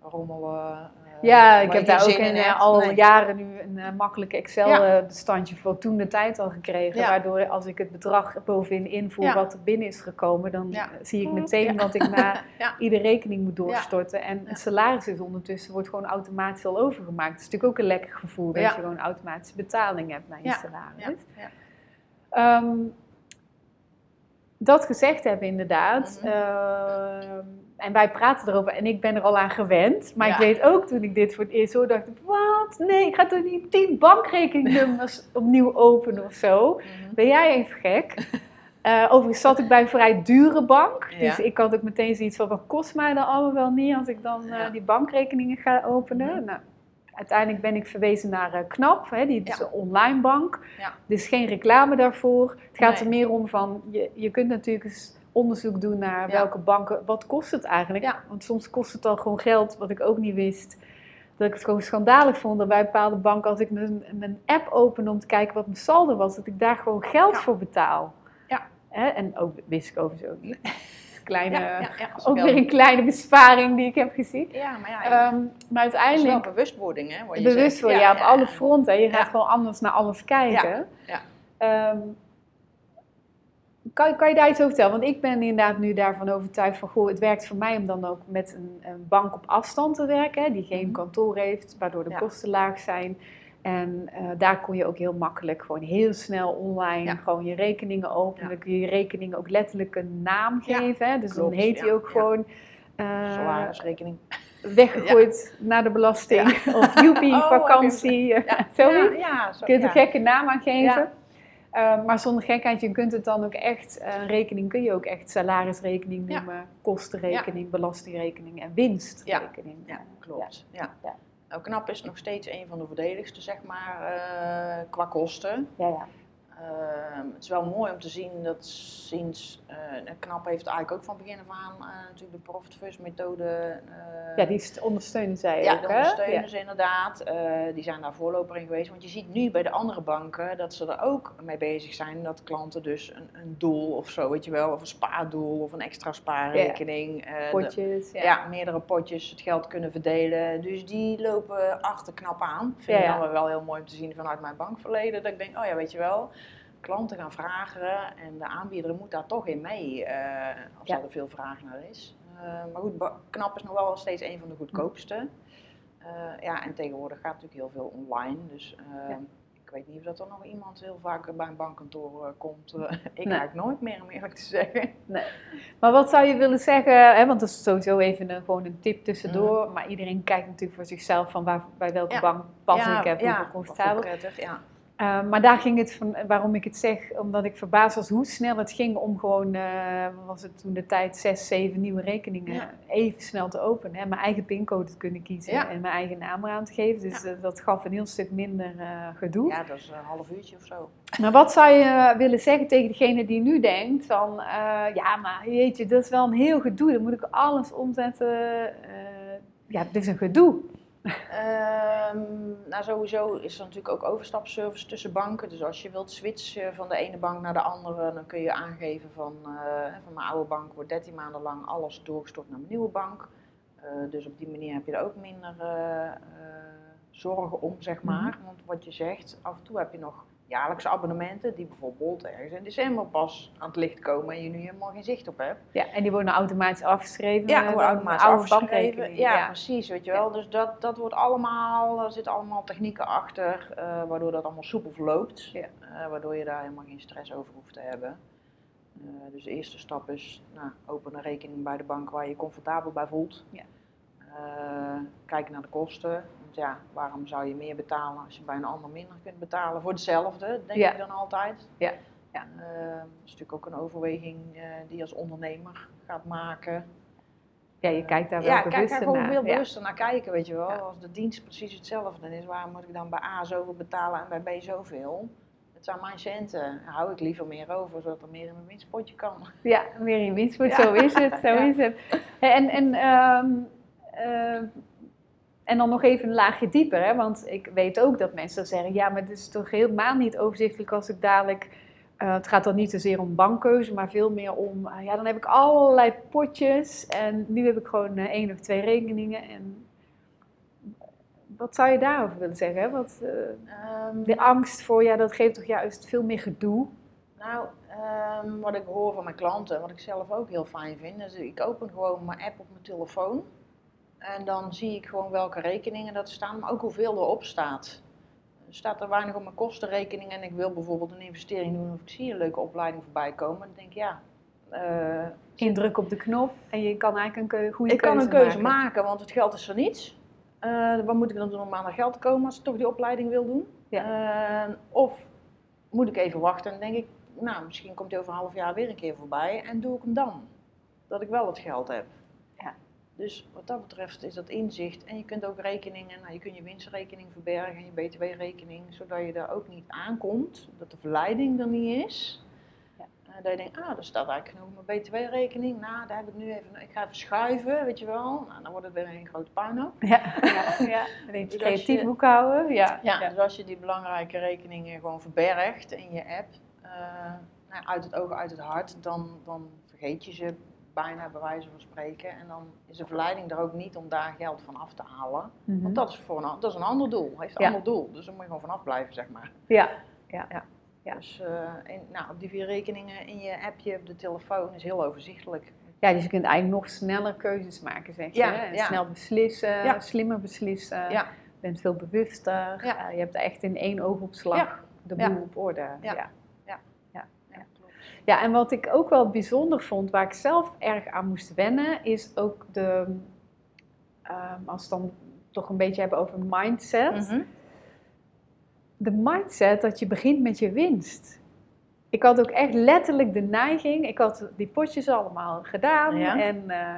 rommelen. eh, Ja, ik heb daar ook in, in eh, al Nee. jaren nu een eh, makkelijk Ja. Excel-bestandje voor toen de tijd al gekregen. Ja. Waardoor als ik het bedrag bovenin invoer Ja. wat er binnen is gekomen, dan Ja. eh, zie ik meteen ja. wat ik naar Ja. iedere rekening moet doorstorten. En Ja. het salaris is ondertussen wordt gewoon automatisch al overgemaakt. Het is natuurlijk ook een lekker gevoel dat Ja. je gewoon automatische betaling hebt naar je Ja. salaris. Ja. Dat gezegd hebben inderdaad. Mhm. ehm, en wij praten erover en ik ben er al aan gewend. Maar ik weet ook toen ik dit voor het eerst hoorde, dacht ik, wat? Nee, ik ga toch niet tien bankrekeningnummers opnieuw openen of zo? Mhm. Ben jij even gek? Eh, overigens zat ik bij een vrij dure bank. Ja. Dus ik had ook meteen zoiets van, wat kost mij dat allemaal wel niet als ik dan eh, die bankrekeningen ga openen? Mhm. Nou, uiteindelijk ben ik verwezen naar eh, KNAP, hè, die is Ja. een online bank. Ja. Dus geen reclame daarvoor. Het gaat Nee. er meer om van, je, je kunt natuurlijk eens onderzoek doen naar welke banken, wat kost het eigenlijk? Ja. Want soms kost het al gewoon geld, wat ik ook niet wist. dat ik het gewoon schandalig vond dat bij bepaalde banken, als ik mijn, mijn app open om te kijken wat mijn saldo was, dat ik daar gewoon geld Ja. voor betaal. Ja. Hè? En ook wist ik overigens ook niet. Kleine, ja, ja, ja, ook weer een kleine besparing die ik heb gezien. Ja, maar ja, Ehm, maar het is wel uiteindelijk bewustwording, hè? Wat je bewust zegt. voor ja, op alle fronten. Je gaat gewoon anders naar alles kijken. Ja. Ehm, kan, kan je daar iets over vertellen? Want ik ben inderdaad nu daarvan overtuigd van, goh, het werkt voor mij om dan ook met een, een bank op afstand te werken, hè, die geen Mhm. kantoor heeft, waardoor de kosten laag zijn. En eh, daar kon je ook heel makkelijk, gewoon heel snel online, Ja. gewoon je rekeningen openen. Kun je je rekening ook letterlijk een naam geven. Hè? Dus klopt, dan heet die ook gewoon eh, Salarisrekening. weggegooid naar de belasting. Of joepie, Oh, vakantie, zoiets. Ja, zo, Kun je er een gekke naam aan geven. Eh, maar zonder gekheid, je kunt het dan ook echt, rekening kun je ook echt salarisrekening Ja. noemen, kostenrekening, belastingrekening en winstrekening. Ja, klopt. Ja. Nou, knap is nog steeds een van de voordeligste, zeg maar, eh, qua kosten. Ja, ja. Ehm, het is wel mooi om te zien dat sinds, eh KNAP heeft eigenlijk ook van begin af aan eh, natuurlijk de Profit First methode. eh, ja die st- ondersteunen zij ja, ook, hè? ondersteunen Ja. ze inderdaad. Die zijn daar voorloper in geweest. Want je ziet nu bij de andere banken dat ze er ook mee bezig zijn. Dat klanten dus een, een doel of zo, weet je wel. Of een spaardoel of een extra spaarrekening. de- Potjes, ja. ja. meerdere potjes het geld kunnen verdelen. Dus die lopen achter knap aan. Vind Ja, ik ja. dan wel heel mooi om te zien vanuit mijn bankverleden. Dat ik denk, oh ja, weet je wel, klanten gaan vragen en de aanbieder moet daar toch in mee. eh, als Ja. er veel vraag naar is. Eh, maar goed, knap is nog wel steeds een van de goedkoopste. Eh, ja, en tegenwoordig gaat natuurlijk heel veel online. Dus Ja. ik weet niet of dat er nog iemand heel vaak bij een bankkantoor komt. Ik Nee. nooit meer, om eerlijk te zeggen. Maar wat zou je willen zeggen, hè, want dat is sowieso even een, gewoon een tip tussendoor, maar iedereen kijkt natuurlijk voor zichzelf van waar, bij welke Ja. bank pas ja, ik heb, ja, hoe comfortabel. hoe prettig, ja. Uh, maar daar ging het van, waarom ik het zeg, omdat ik verbaasd was hoe snel het ging om gewoon, uh, was het toen de tijd, zes, zeven nieuwe rekeningen Ja. even snel te openen. En mijn eigen pincode te kunnen kiezen Ja. en mijn eigen naam eraan te geven. Dus Ja. uh, dat gaf een heel stuk minder gedoe. Ja, dat is een half uurtje of zo. Maar wat zou je willen zeggen tegen degene die nu denkt van, ja maar jeetje, dat is wel een heel gedoe, dan moet ik alles omzetten. Ja, het is een gedoe. Um, nou, sowieso is er natuurlijk ook overstapservice tussen banken. Dus als je wilt switchen van de ene bank naar de andere, dan kun je aangeven van, uh, van mijn oude bank wordt 13 maanden lang alles doorgestort naar mijn nieuwe bank. Uh, dus op die manier heb je er ook minder uh, zorgen om, zeg maar. -hmm. Want wat je zegt, af en toe heb je nog jaarlijkse abonnementen die bijvoorbeeld ergens in december pas aan het licht komen en je nu helemaal geen zicht op hebt. Ja, en die worden automatisch afgeschreven. Ja, die worden automatisch afgeschreven. Ja, ja, precies, weet je wel. Dus dat, dat wordt allemaal, er zitten allemaal technieken achter, uh, waardoor dat allemaal soepel verloopt. Ja. Uh, waardoor je daar helemaal geen stress over hoeft te hebben. Uh, dus de eerste stap is, nou, open een rekening bij de bank waar je je comfortabel bij voelt. Ja. Uh, kijk naar de kosten. Want ja, waarom zou je meer betalen als je bij een ander minder kunt betalen voor hetzelfde, denk ja. ik dan altijd. Ja. Ja. Uh, dat is natuurlijk ook een overweging uh, die je als ondernemer gaat maken. Ja, je kijkt daar wel ja, bewuster kijk daar gewoon naar. veel Ja. bewuster naar kijken, weet je wel. Ja. Als de dienst precies hetzelfde is, waarom moet ik dan bij A zoveel betalen en bij B zoveel? Het zijn mijn centen. Daar hou ik liever meer over, zodat er meer in mijn winstpotje kan. Ja, meer in winstpot, Ja. zo is het, zo Ja. is het. En, en, ehm, eh, en dan nog even een laagje dieper, hè? want ik weet ook dat mensen zeggen, ja, maar het is toch helemaal niet overzichtelijk als ik dadelijk, eh, het gaat dan niet zozeer om bankkeuze, maar veel meer om, ah, ja, dan heb ik allerlei potjes en nu heb ik gewoon eh, één of twee rekeningen en wat zou je daarover willen zeggen? Hè? Wat, eh, Ehm, de angst voor, ja, dat geeft toch juist veel meer gedoe? Nou, ehm, wat ik hoor van mijn klanten, wat ik zelf ook heel fijn vind, is ik open gewoon mijn app op mijn telefoon. En dan zie ik gewoon welke rekeningen dat staan, maar ook hoeveel erop staat. Staat er weinig op mijn kostenrekening en ik wil bijvoorbeeld een investering doen of ik zie een leuke opleiding voorbij komen. Dan denk ik, ja... eh, Indruk op de knop en je kan eigenlijk een goede ik kan keuze een keuze maken. maken, want het geld is er niet. Eh, wat moet ik dan doen om aan het geld te komen als ik toch die opleiding wil doen? Eh, of moet ik even wachten en denk ik, nou, misschien komt hij over een half jaar weer een keer voorbij en doe ik hem dan. Dat ik wel het geld heb. Ja. Dus wat dat betreft is dat inzicht. En je kunt ook rekeningen, nou, je kunt je winstrekening verbergen en je btw-rekening, zodat je daar ook niet aankomt, dat de verleiding er niet is. Ja. Uh, dat je denkt, ah, daar staat eigenlijk genoeg mijn btw-rekening. Nou, daar heb ik nu even, ik ga even schuiven, weet je wel. Nou, dan wordt het weer een grote puinhoop. Ja, ja, ja. een beetje creatief boekhouden. Ja. Ja, ja, dus als je die belangrijke rekeningen gewoon verbergt in je app, uh, nou, uit het oog, uit het hart, dan, dan vergeet je ze bijna bij wijze van spreken. En dan is de verleiding er ook niet om daar geld van af te halen. Mhm. Want dat is, voor een, dat is een ander doel, heeft een Ja. ander doel. Dus daar moet je gewoon vanaf blijven, zeg maar. Ja, ja. Ja. Dus eh, in, nou, op die vier rekeningen in je appje op de telefoon is heel overzichtelijk. Ja, dus je kunt eigenlijk nog sneller keuzes maken, zeg je. Ja, hè? Ja. Snel beslissen, Ja. slimmer beslissen. Ja. Je bent veel bewuster. Ja. Eh, je hebt echt in één oogopslag Ja. de Ja. boel op orde. Ja. Ja. Ja. Ja, en wat ik ook wel bijzonder vond, waar ik zelf erg aan moest wennen, is ook de, ehm, als we het dan toch een beetje hebben over mindset. Mhm. De mindset dat je begint met je winst. Ik had ook echt letterlijk de neiging, ik had die potjes allemaal gedaan Ja. en, eh,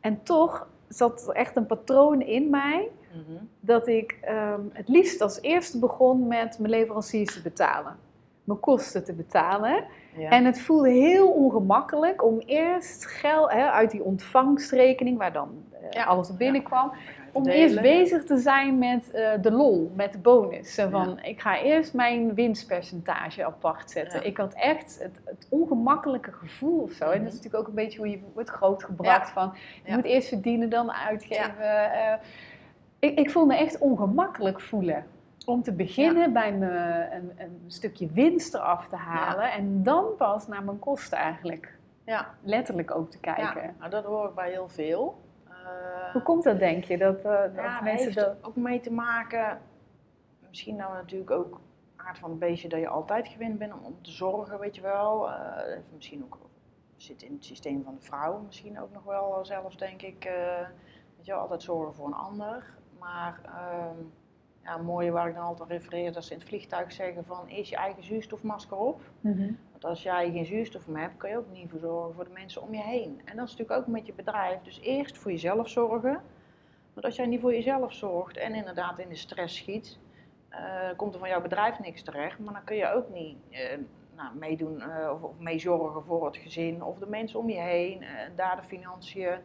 en toch zat er echt een patroon in mij Mhm. dat ik ehm, het liefst als eerste begon met mijn leveranciers te betalen. Mijn kosten te betalen. Ja. En het voelde heel ongemakkelijk om eerst geld hè, uit die ontvangstrekening, waar dan eh, Ja. alles binnenkwam, om eerst bezig te zijn met eh, de lol, met de bonus. Van, ik ga eerst mijn winstpercentage apart zetten. Ik had echt het, het ongemakkelijke gevoel of zo. En dat is Mhm. natuurlijk ook een beetje hoe je wordt grootgebracht. Van, je moet eerst verdienen, dan uitgeven. Eh, ik, ik voelde me echt ongemakkelijk voelen. Om te beginnen bij me een, een stukje winst eraf te halen. En dan pas naar mijn kosten eigenlijk. Ja, Letterlijk ook te kijken. ja. Nou, dat hoor ik bij heel veel. Eh, Hoe komt dat, denk je? Dat, eh, dat ja, mensen heeft dat... ook mee te maken, misschien nou natuurlijk ook aard van het beestje dat je altijd gewend bent om, om te zorgen, weet je wel. Eh, misschien ook zit in het systeem van de vrouw, misschien ook nog wel zelfs denk ik, weet je wel, altijd zorgen voor een ander. Maar ehm ja, het mooie waar ik dan altijd aan refereer, dat ze in het vliegtuig zeggen van eerst je eigen zuurstofmasker op. Mhm. Want als jij geen zuurstof meer hebt, kan je ook niet voor zorgen voor de mensen om je heen. En dat is natuurlijk ook met je bedrijf. Dus eerst voor jezelf zorgen. Want als jij niet voor jezelf zorgt en inderdaad in de stress schiet, eh, komt er van jouw bedrijf niks terecht. Maar dan kun je ook niet eh, nou, meedoen eh, of, of meezorgen voor het gezin of de mensen om je heen. daar de financiën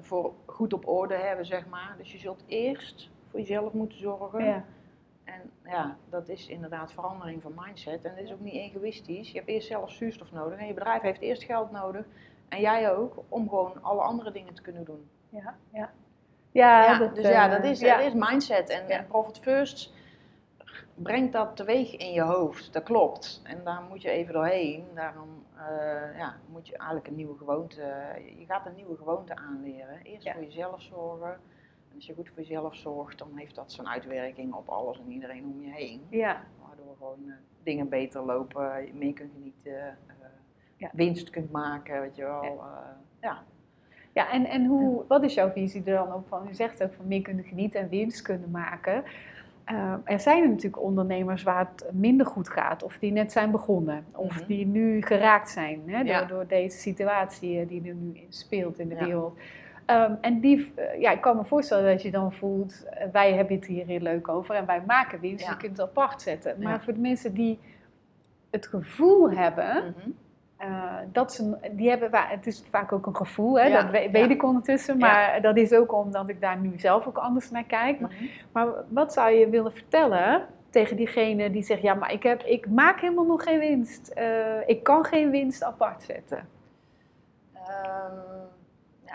voor goed op orde hebben, zeg maar. Dus je zult eerst voor jezelf moeten zorgen. Ja. En ja, dat is inderdaad verandering van mindset. En dat is ook niet egoïstisch. Je hebt eerst zelf zuurstof nodig en je bedrijf heeft eerst geld nodig. En jij ook, om gewoon alle andere dingen te kunnen doen. Ja, ja. Ja, Ja, dat, dus ja, eh, dat is, ja. dat is mindset. En, Ja. en Profit First brengt dat teweeg in je hoofd. Dat klopt. En daar moet je even doorheen. Daarom eh, ja, moet je eigenlijk een nieuwe gewoonte... Je gaat een nieuwe gewoonte aanleren. Eerst voor jezelf zorgen. Als je goed voor jezelf zorgt, dan heeft dat zijn uitwerking op alles en iedereen om je heen. Ja, Waardoor gewoon eh, dingen beter lopen, je meer kunt genieten, eh, Ja. winst kunt maken, weet je wel. Ja. eh, ja. ja en, en hoe, wat is jouw visie er dan ook van? U zegt ook van meer kunnen genieten en winst kunnen maken. Er zijn natuurlijk ondernemers waar het minder goed gaat, of die net zijn begonnen, of Mhm. die nu geraakt zijn hè, door, Ja. door deze situatie die er nu in speelt in de Ja. wereld. Ehm, en die, eh, ja, ik kan me voorstellen dat je dan voelt, eh, wij hebben het hier heel leuk over en wij maken winst, Ja. je kunt het apart zetten. Maar Ja. voor de mensen die het gevoel hebben, Mhm. eh, dat ze, die hebben, het is vaak ook een gevoel, hè, Ja, dat we- weet ik ondertussen, maar dat is ook omdat ik daar nu zelf ook anders naar kijk. Maar, Mhm. maar wat zou je willen vertellen tegen diegene die zegt, ja, maar ik, heb, ik maak helemaal nog geen winst. Ik kan geen winst apart zetten. Ehm,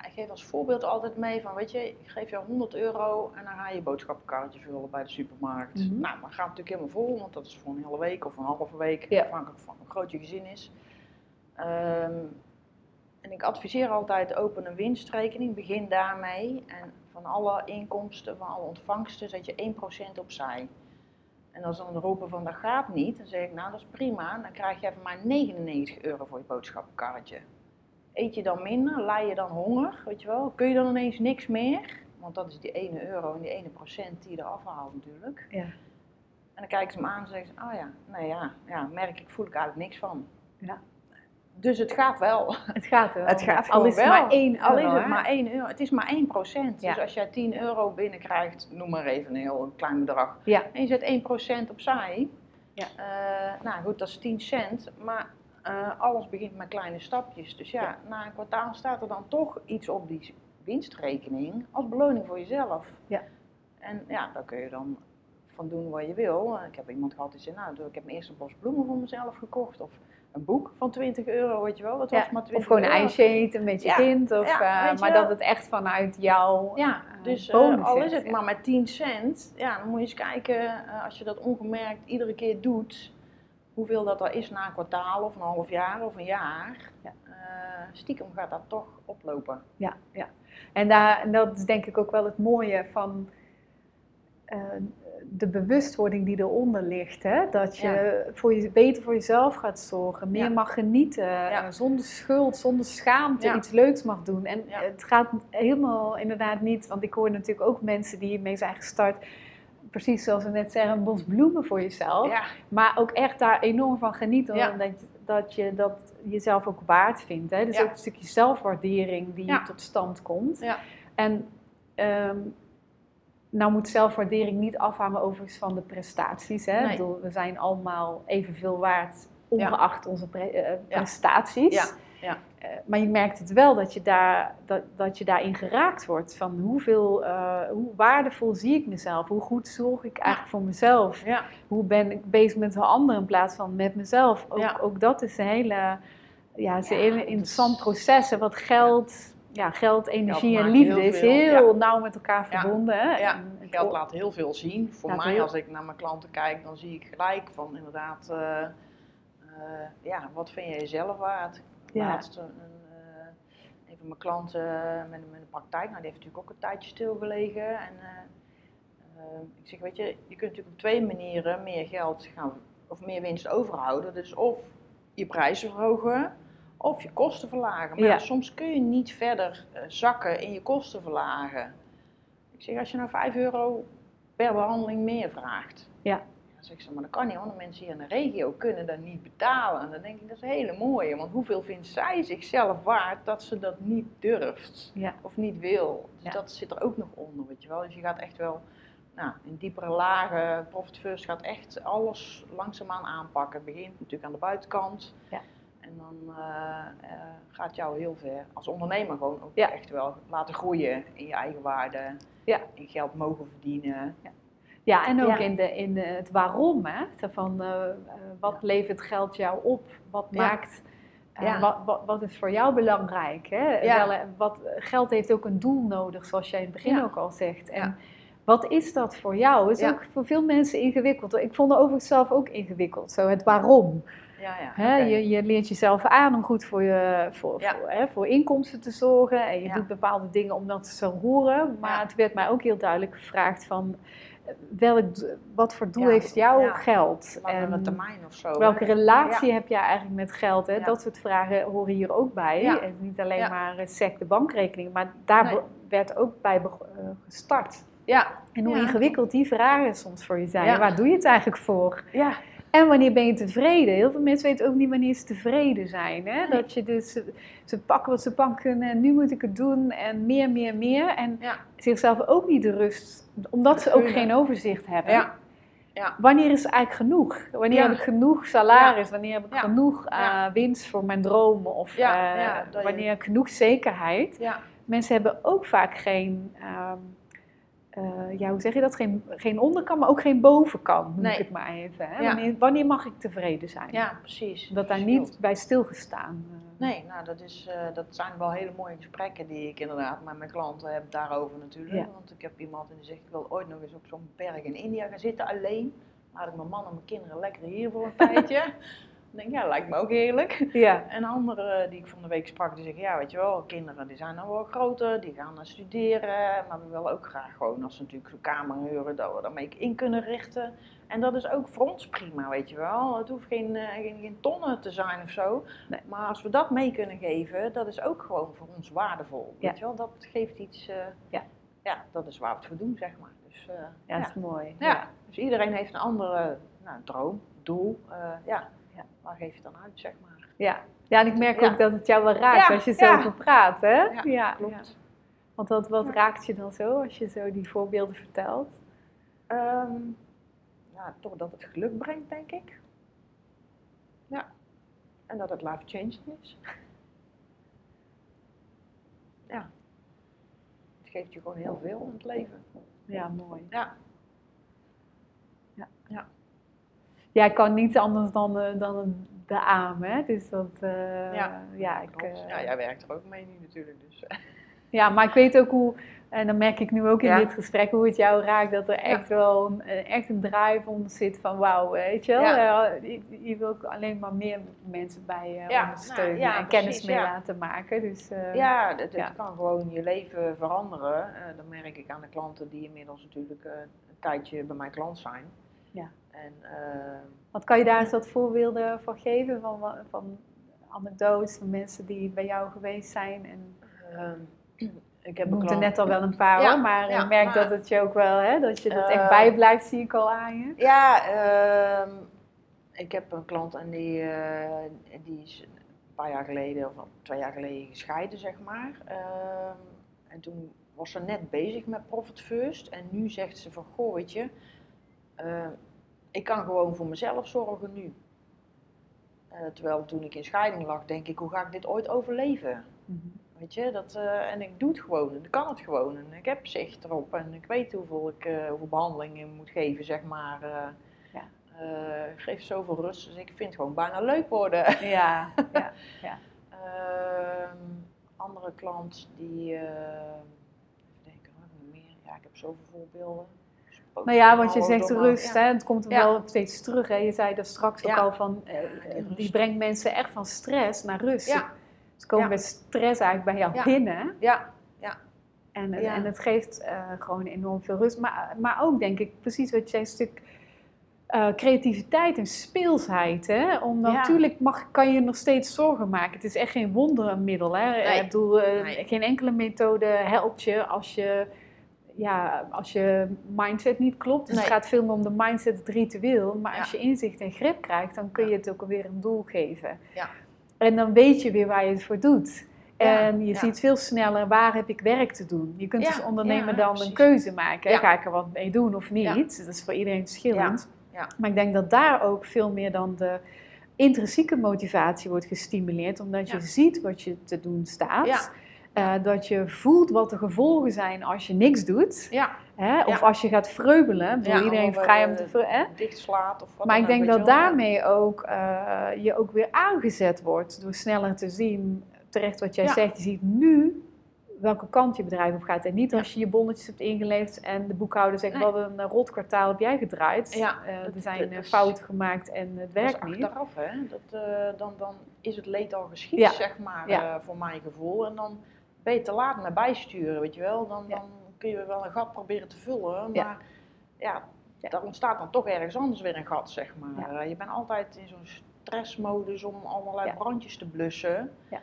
ja, ik geef als voorbeeld altijd mee van, weet je, ik geef jou 100 euro en dan ga je je boodschappenkaartje vullen bij de supermarkt. Mhm. Nou, dan gaat natuurlijk helemaal vol, want dat is voor een hele week of een halve week, Ja. afhankelijk van hoe groot je gezin is. Ehm, en ik adviseer altijd open een winstrekening, begin daarmee. En van alle inkomsten, van alle ontvangsten, zet je 1% opzij. En als ze dan roepen van dat gaat niet, dan zeg ik nou dat is prima, dan krijg je van mij 99 euro voor je boodschappenkaartje. Eet je dan minder, lij je dan honger, weet je wel, kun je dan ineens niks meer? Want dat is die 1 euro en die 1 procent die je eraf haalt natuurlijk. Ja. En dan kijken ze me aan en zeggen ze, oh ja, nee ja, ja, merk ik, voel ik eigenlijk niks van. Ja. Dus het gaat wel. Het gaat wel. Het gaat Al gewoon is het wel. maar één euro. Al is het hè? maar 1 euro. Het is maar 1 procent. Ja. Dus als jij 10 euro binnenkrijgt, noem maar even een heel klein bedrag. Ja. En je zet 1 procent opzij. Ja. eh, nou goed, dat is 10 cent. Maar eh, alles begint met kleine stapjes. Dus ja, na een kwartaal staat er dan toch iets op die winstrekening als beloning voor jezelf. Ja. En ja, daar kun je dan van doen wat je wil. Ik heb iemand gehad die zei, nou, ik heb mijn eerste bos bloemen voor mezelf gekocht. Of een boek van 20 euro, weet je wel. Dat Ja, was maar 20 Of gewoon een ijsje eten met je Ja, kind. Of, ja, eh, maar wel. dat het echt vanuit jou Ja, eh, dus bonus al is het maar met 10 cent, ja, dan moet je eens kijken, als je dat ongemerkt iedere keer doet, hoeveel dat er is na een kwartaal of een half jaar of een jaar. Ja. Eh, stiekem gaat dat toch oplopen. Ja, ja. En, daar, en dat is denk ik ook wel het mooie van eh, de bewustwording die eronder ligt. Hè? Dat je, voor je beter voor jezelf gaat zorgen, meer Ja. mag genieten, eh, zonder schuld, zonder schaamte iets leuks mag doen. En het gaat helemaal inderdaad niet, want ik hoor natuurlijk ook mensen die hiermee zijn gestart. Precies zoals we net zeggen, een bos bloemen voor jezelf. Ja, Maar ook echt daar enorm van genieten. Ja. Omdat dat je dat jezelf ook waard vindt. Hè? Dus Ja. ook een stukje zelfwaardering die tot stand komt. Ja. En ehm, nou moet zelfwaardering niet afhangen overigens van de prestaties. Hè? Nee. Bedoel, we zijn allemaal evenveel waard, ongeacht onze pre- eh, Ja. prestaties. Ja. Eh, maar je merkt het wel dat je, daar, dat, dat je daarin geraakt wordt. Van hoeveel, eh, hoe waardevol zie ik mezelf? Hoe goed zorg ik eigenlijk voor mezelf? ja, hoe ben ik bezig met een ander in plaats van met mezelf. Ook, Ja. ook dat is een hele, ja, is een Ja, hele interessant proces. En wat geld, ja, geld energie en liefde heel is heel nauw met elkaar verbonden. En geld laat heel veel zien. Voor mij, heel- als ik naar mijn klanten kijk, dan zie ik gelijk van inderdaad, eh, ja, wat vind je jezelf waard? Ja. Laatst een, eh, een van mijn klanten met, met een praktijk, nou, die heeft natuurlijk ook een tijdje stilgelegen. En eh, eh, ik zeg, weet je, je kunt natuurlijk op twee manieren meer geld gaan, of meer winst overhouden. Dus of je prijzen verhogen, of je kosten verlagen. Maar ja, Ja. soms kun je niet verder eh, zakken in je kosten verlagen. Ik zeg, als je nou 5 euro per behandeling meer vraagt. Ja. Dan zeg ik zo, maar dat kan niet, want de mensen hier in de regio kunnen dat niet betalen. En dan denk ik, dat is een hele mooie, want hoeveel vindt zij zichzelf waard dat ze dat niet durft Ja. of niet wil? Dus Ja. dat zit er ook nog onder, weet je wel. Dus je gaat echt wel nou, in diepere lagen, Profit First gaat echt alles langzaamaan aanpakken. Het begint natuurlijk aan de buitenkant. Ja. En dan eh, eh, gaat jou heel ver als ondernemer gewoon ook Ja. echt wel laten groeien in je eigen waarde. Ja. In geld mogen verdienen. Ja, en ook Ja. in, de, in het waarom. Hè? Van, eh, eh, wat levert geld jou op? Wat Ja. maakt... eh, Ja. wat, wat, wat is voor jou belangrijk? Hè? Ja. Wel, wat, geld heeft ook een doel nodig, zoals jij in het begin Ja. ook al zegt. En Ja. wat is dat voor jou? is Ja. ook voor veel mensen ingewikkeld. Ik vond het overigens zelf ook ingewikkeld. Zo het waarom. Ja. Hè? Je, je leert jezelf aan om goed voor, je, voor, hè, voor inkomsten te zorgen. En je doet bepaalde dingen omdat ze zo horen. Maar het werd mij ook heel duidelijk gevraagd van... eh, Welk, wat voor doel Ja, heeft jouw ja. geld? En termijn of zo. welke hè? relatie heb jij eigenlijk met geld? Hè? Dat soort vragen horen hier ook bij. En niet alleen maar eh, sec de bankrekening. Maar daar Nee. werd ook bij eh, gestart. Ja, En hoe ingewikkeld die vragen soms voor je zijn. Waar doe je het eigenlijk voor? ja, En wanneer ben je tevreden? Heel veel mensen weten ook niet wanneer ze tevreden zijn. Hè? Nee. Dat je dus, ze, ze pakken wat ze pakken en nu moet ik het doen en meer, meer, meer. En ja. zichzelf ook niet de rust, omdat ze ook geen overzicht hebben. Ja. Ja. Wanneer is het eigenlijk genoeg? Wanneer heb ik genoeg salaris? Wanneer heb ik genoeg eh, winst voor mijn dromen? Of je- wanneer heb ik genoeg zekerheid? Mensen hebben ook vaak geen, ehm, eh, ja, hoe zeg je dat? Geen, geen onderkant, maar ook geen bovenkant, noem Nee. ik het maar even. Hè? Ja. Wanneer, wanneer mag ik tevreden zijn? ja, precies. Dat daar niet bij stilgestaan. eh. Nee, nou dat, is, eh, dat zijn wel hele mooie gesprekken die ik inderdaad met mijn klanten heb daarover natuurlijk. Ja. Want ik heb iemand en die zegt, ik wil ooit nog eens op zo'n berg in India gaan zitten alleen. Laat ik mijn man en mijn kinderen lekker hier voor een tijdje. Dan denk ik, ja, lijkt me ook heerlijk. Ja, En anderen die ik van de week sprak, die zeggen, ja weet je wel, kinderen die zijn dan wel groter, die gaan naar studeren. Maar we willen ook graag gewoon, als ze natuurlijk zo'n kamer huren, dat we daarmee in kunnen richten. En dat is ook voor ons prima, weet je wel. Het hoeft geen, eh, geen, geen tonnen te zijn of zo. Nee. Maar als we dat mee kunnen geven, dat is ook gewoon voor ons waardevol. Ja. Weet je wel, dat geeft iets, eh, Ja. ja, dat is waar we het voor doen, zeg maar. Dus, eh, ja, dat is mooi. ja. dus iedereen heeft een andere nou, droom, doel. ja. Ja. waar geef je dan uit, zeg maar. Ja. ja, en ik merk Ja. ook dat het jou wel raakt Ja, als je zo ja. over praat, hè? Ja, ja Klopt. Want wat, wat Ja. raakt je dan zo als je zo die voorbeelden vertelt? Ehm, ja, toch dat het geluk brengt, denk ik. Ja. En dat het life changing is. ja. Het geeft je gewoon heel veel in het leven. Ja, mooi. Ja. Ja, ik kan niet anders dan, eh, dan de aam, hè. Dus dat, eh, Ja, ja, ik, eh, ja, jij werkt er ook mee nu natuurlijk. Dus. Ja, maar ik weet ook hoe, en dan merk ik nu ook in Ja. dit gesprek, hoe het jou raakt, dat er Ja. echt wel een, echt een drive onder zit van wauw, weet je wel. Ja. Je, je wil ook alleen maar meer mensen bij je Ja, ondersteunen nou, ja, en kennis mee ja. laten maken. Dus, Ja, ja. kan gewoon je leven veranderen. Dat merk ik aan de klanten die inmiddels natuurlijk een tijdje bij mijn klant zijn. En eh, Wat kan je daar eens wat voorbeelden van geven, van, van anekdotes van mensen die bij jou geweest zijn? En ehm, ik heb klant. net al wel een paar Ja, hoor, maar ja, ik merk maar- dat het je ook wel, hè, dat je dat echt Eh, bijblijft, zie ik al aan je. Ja, ehm, ik heb een klant en die, eh, die is een paar jaar geleden, of twee jaar geleden gescheiden, zeg maar. Ehm, en toen was ze net bezig met Profit First. En nu zegt ze van, goh, weet je, ik kan gewoon voor mezelf zorgen nu. Eh, terwijl toen ik in scheiding lag, denk ik, hoe ga ik dit ooit overleven? Mhm. Weet je, dat, eh, en ik doe het gewoon en ik kan het gewoon. En ik heb zicht erop en ik weet hoeveel, ik, eh, hoeveel behandelingen moet geven, zeg maar. Ja. geeft zoveel rust, dus ik vind het gewoon bijna leuk worden. Ja, ja, Ehm, andere klant die, denken, nog meer. Ja, ik heb zoveel voorbeelden. Nou ja, want je zegt rust, ja. hè, het komt er Ja. wel steeds terug. Hè. Je zei er straks ook Ja. al van, eh, die rust. brengt mensen echt van stress naar rust. Ja. Ze komen Ja. met stress eigenlijk bij jou Ja. binnen. Ja, En, Ja. en het geeft eh, gewoon enorm veel rust. Maar, maar ook denk ik, precies wat je zei, een stuk eh, creativiteit en speelsheid. Hè? Om, Ja. Natuurlijk mag, kan je nog steeds zorgen maken. Het is echt geen wondermiddel. Hè? Nee. Ik bedoel, eh, Nee. geen enkele methode helpt je als je, ja, als je mindset niet klopt. Dus het gaat veel meer om de mindset, het ritueel. Maar Ja. als je inzicht en grip krijgt, dan kun je het ook alweer een doel geven. Ja. En dan weet je weer waar je het voor doet. Ja, En je ja. ziet veel sneller waar heb ik werk te doen. Je kunt Ja, als ondernemer ja, dan een keuze maken. Ja. Ga ik er wat mee doen of niet? Ja. Dat is voor iedereen verschillend. Ja, ja. Maar ik denk dat daar ook veel meer dan de intrinsieke motivatie wordt gestimuleerd. Omdat je Ja. ziet wat je te doen staat. Eh, dat je voelt wat de gevolgen zijn als je niks doet. ja. Hè? Of Ja. als je gaat vreubelen. Ja, iedereen eh, vrij om te vre- hè? dichtslaat of wat Maar ik denk dat daarmee ook eh, je ook weer aangezet wordt door sneller te zien, terecht wat jij Ja. zegt, je ziet nu welke kant je bedrijf op gaat. En niet als je je bonnetjes hebt ingeleverd en de boekhouder zegt Nee. wat een rot kwartaal heb jij gedraaid. Ja, er zijn is- fouten gemaakt en het werkt niet. achteraf, hè. Dat, dan, dan is het leed al geschied, zeg maar, voor mijn gevoel. En dan ben je te laat met bijsturen, weet je wel. Dan, Ja. dan kun je wel een gat proberen te vullen, maar Ja. ja, daar ontstaat dan toch ergens anders weer een gat, zeg maar. Eh, je bent altijd in zo'n stressmodus om allerlei brandjes te blussen. Ja.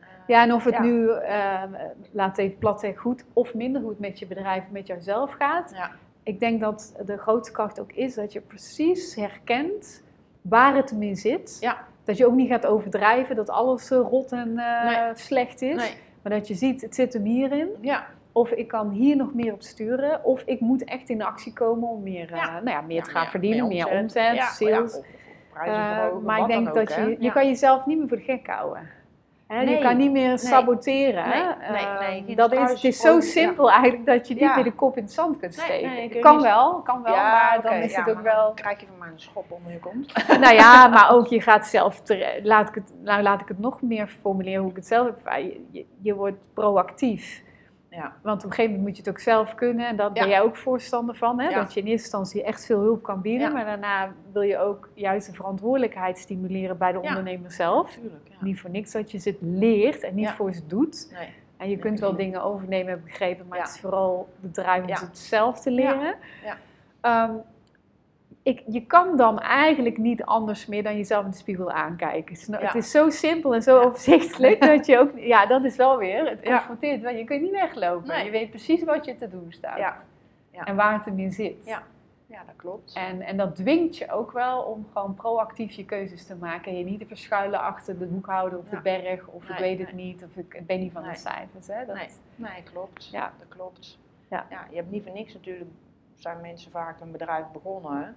Eh, Ja, en of het Ja. nu, eh, laat even plat zeggen, goed of minder goed met je bedrijf, met jouzelf gaat. Ja. Ik denk dat de grootste kracht ook is dat je precies herkent waar het in zit. Ja. Dat je ook niet gaat overdrijven dat alles rot en Nee. slecht is. Nee. Maar dat je ziet, het zit hem hierin. Ja. Of ik kan hier nog meer op sturen. Of ik moet echt in actie komen om meer, eh, nou ja, meer Ja, te gaan meer- verdienen. Meer omzet, sales. of- of Eh, maar ik denk dat ook, je, hè. je kan jezelf niet meer voor de gek houden. Hè, Je Nee. kan niet meer Nee. saboteren. Nee, nee, Eh, nee, geen dat is, het is zo ja. simpel eigenlijk dat je niet Ja. meer de kop in het zand kunt Nee, steken. nee, kan niet- wel, kan wel, maar dan is het ook wel... Dan krijg je van mij een schop onder je kont. nou ja, maar ook je gaat zelf... Laat ik het, nou, laat ik het nog meer formuleren hoe ik het zelf heb. Je, je, je wordt proactief. Ja. Want op een gegeven moment moet je het ook zelf kunnen. En daar ben jij ook voorstander van. Hè? Ja. Dat je in eerste instantie echt veel hulp kan bieden. Ja. Maar daarna wil je ook juist de verantwoordelijkheid stimuleren bij de ondernemer zelf. Natuurlijk, ja. Niet voor niks dat je ze leert en niet voor ze doet. Nee. En je kunt wel dingen overnemen, heb ik begrepen. Maar het is vooral de drive om het zelf te leren. Ja. Ik, je kan dan eigenlijk niet anders meer dan jezelf in de spiegel aankijken. Ja. Het is zo simpel en zo Ja. overzichtelijk dat je ook... Ja, dat is wel weer. Het confronteert. wel. Je kunt niet weglopen. Nee. Je weet precies wat je te doen staat. Ja. Ja. En waar het hem in zit. Ja. Ja, dat klopt. En, en dat dwingt je ook wel om gewoon proactief je keuzes te maken. En je niet te verschuilen achter de boekhouder of de berg. Of ik weet het nee. niet. Of ik, ben niet van de cijfers. Hè? Dat, Nee. Nee, klopt. Ja. Dat klopt. Ja. je hebt niet voor niks natuurlijk, zijn mensen vaak een bedrijf begonnen.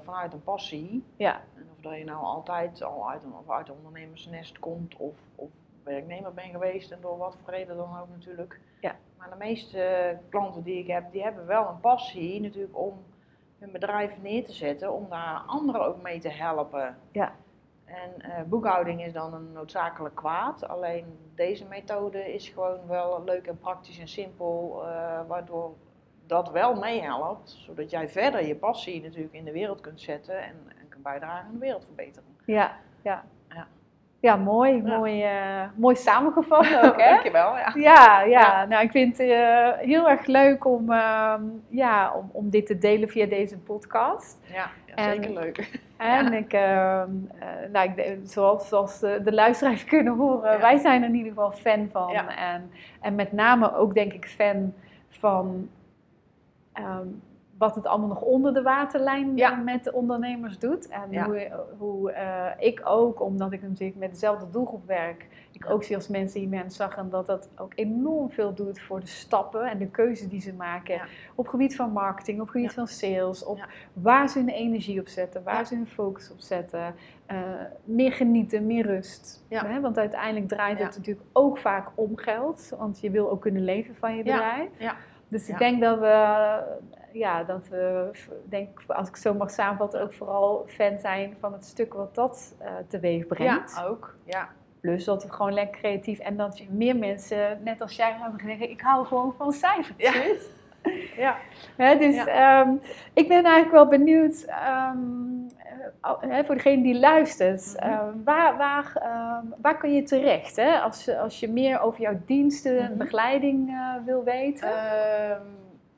Vanuit een passie. Ja. En of dat je nou altijd al uit een, of uit een ondernemersnest komt of, of werknemer bent geweest en door wat voor reden dan ook natuurlijk. Ja. Maar de meeste klanten die ik heb, die hebben wel een passie natuurlijk om hun bedrijf neer te zetten, om daar anderen ook mee te helpen. Ja. En eh, boekhouding is dan een noodzakelijk kwaad. Alleen deze methode is gewoon wel leuk en praktisch en simpel, eh, waardoor dat wel meehelpt, zodat jij verder je passie natuurlijk in de wereld kunt zetten en, en kunt bijdragen aan de wereldverbetering. Ja, ja. Ja. Ja, mooi. Ja. Mooi, eh, mooi samengevat ook, hè? Dankjewel, ja. Ja, ja. Nou ik vind het eh, heel erg leuk om, ehm, ja, om, om dit te delen via deze podcast. Ja, En- zeker leuk. En ik, ehm, eh, nou, ik, zoals, zoals de, luisteraars kunnen horen, wij zijn er in ieder geval fan van. En, en met name ook denk ik fan van ehm, wat het allemaal nog onder de waterlijn Ja. met de ondernemers doet. En Ja. hoe, hoe eh, ik ook, omdat ik natuurlijk met dezelfde doelgroep werk, ik ook zie als mensen die mensen zag en dat dat ook enorm veel doet voor de stappen en de keuzes die ze maken Ja. op gebied van marketing, op gebied van sales, op waar ze hun energie op zetten, waar ze hun focus op zetten, eh, meer genieten, meer rust. Hè? Want uiteindelijk draait het natuurlijk ook vaak om geld, want je wil ook kunnen leven van je Ja. bedrijf. Ja. Dus ik Ja. denk dat we, ja, dat we, denk, als ik zo mag samenvatten, ook vooral fan zijn van het stuk wat dat eh teweeg brengt. Ja, ook. Ja, Plus dat we gewoon lekker creatief en dat je meer mensen, net als jij, hebben gezegd, ik hou gewoon van cijfertjes. ja. Hè, dus Ja. ehm, ik ben eigenlijk wel benieuwd, ehm, eh, voor degene die luistert, Mhm. ehm, waar, waar, ehm, waar kun je terecht hè? Als, je- als je meer over jouw diensten en Mhm. begeleiding eh, wil weten? Ehm,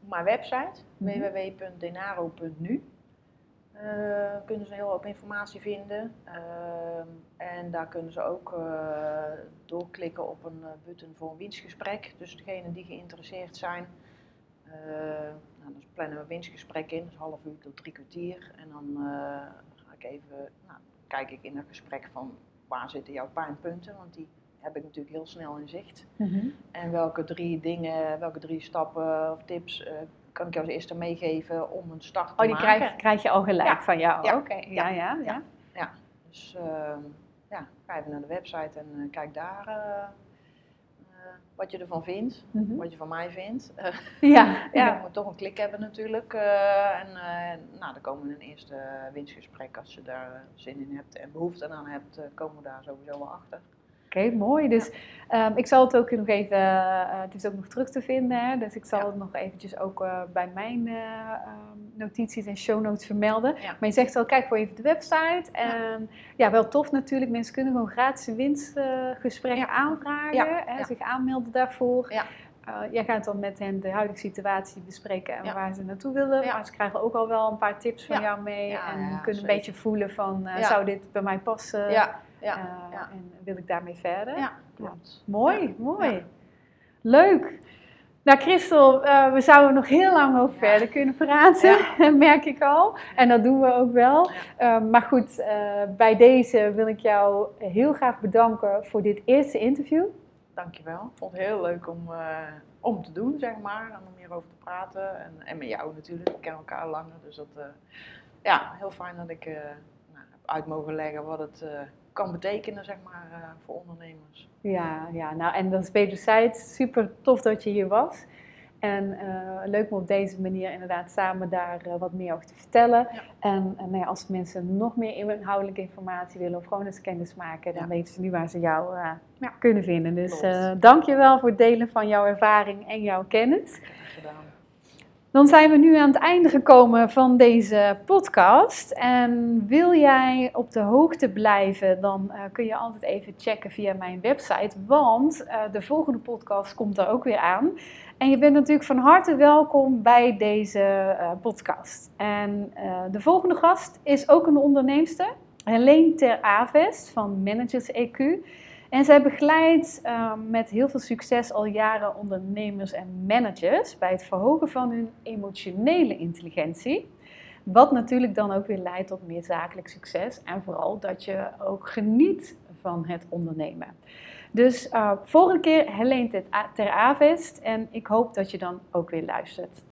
mijn website, Mhm. www.denaro.nu. Eh, kunnen ze een hele hoop informatie vinden. En daar kunnen ze ook eh, doorklikken op een button voor een winstgesprek. Dus degenen die geïnteresseerd zijn, nou, dan plannen we een winstgesprek in, dus half uur tot drie kwartier. En dan ik even, nou, kijk ik in dat gesprek van waar zitten jouw pijnpunten, want die heb ik natuurlijk heel snel in zicht. Mhm. En welke drie dingen, welke drie stappen of tips eh, kan ik jou als eerste meegeven om een start te Oh, die maken? krijg, krijg je al gelijk Ja. van jou? Ja. Oké, ja, ja, ja. Ja. Dus ehm, ja, ga even naar de website en eh, kijk daar eh, wat je ervan vindt, Mhm. wat je van mij vindt. Ja, ja, moet toch een klik hebben natuurlijk. eh, en eh, nou, dan komen we in een eerste winstgesprek als je daar eh, zin in hebt en behoefte aan hebt, komen we daar sowieso wel achter. Oké, mooi. Dus ehm, ik zal het ook nog even, eh, het is ook nog terug te vinden, hè? dus ik zal Ja. het nog eventjes ook eh, bij mijn eh, ehm, notities en show notes vermelden. Ja. Maar je zegt wel, kijk voor even de website. En ja, wel tof natuurlijk, mensen kunnen gewoon gratis een winstgesprek Ja. aanvragen, Hè? zich aanmelden daarvoor. Ja. Eh, jij gaat dan met hen de huidige situatie bespreken en Ja. waar ze naartoe willen. Ja. Maar ze krijgen ook al wel een paar tips van Ja. jou mee Ja, en kunnen een beetje voelen van, zou dit bij mij passen? Ja, ja, Eh, ja. En wil ik daarmee verder? ja, klopt. Mooi, mooi. Leuk. Nou, Christel, eh, we zouden nog heel lang over Ja. verder kunnen praten, merk ik al. En dat doen we ook wel. Eh, maar goed, bij deze wil ik jou heel graag bedanken voor dit eerste interview. Dankjewel. Ik vond het heel leuk om, om te doen, zeg maar. En om hierover te praten. En, en met jou natuurlijk. We kennen elkaar langer. Dus dat, ja, heel fijn dat ik nou, heb uit mogen leggen wat het kan betekenen, zeg maar, eh, voor ondernemers. Ja, ja, nou en dat is wederzijds super tof dat je hier was. En eh, leuk om op deze manier inderdaad samen daar eh, wat meer over te vertellen. Ja. En, en nou ja, als mensen nog meer inhoudelijke informatie willen of gewoon eens kennis maken, dan Ja. weten ze nu waar ze jou kunnen vinden. Dus dank je wel voor het delen van jouw ervaring en jouw kennis. Dan zijn we nu aan het einde gekomen van deze podcast. En wil jij op de hoogte blijven, dan eh, kun je altijd even checken via mijn website. Want eh, de volgende podcast komt er ook weer aan. En je bent natuurlijk van harte welkom bij deze eh, podcast. En de volgende gast is ook een onderneemster. Helene Ter Avest van Managers EQ. En zij begeleidt eh, met heel veel succes al jaren ondernemers en managers bij het verhogen van hun emotionele intelligentie. Wat natuurlijk dan ook weer leidt tot meer zakelijk succes en vooral dat je ook geniet van het ondernemen. Dus eh, volgende keer Helene Ter Avest en ik hoop dat je dan ook weer luistert.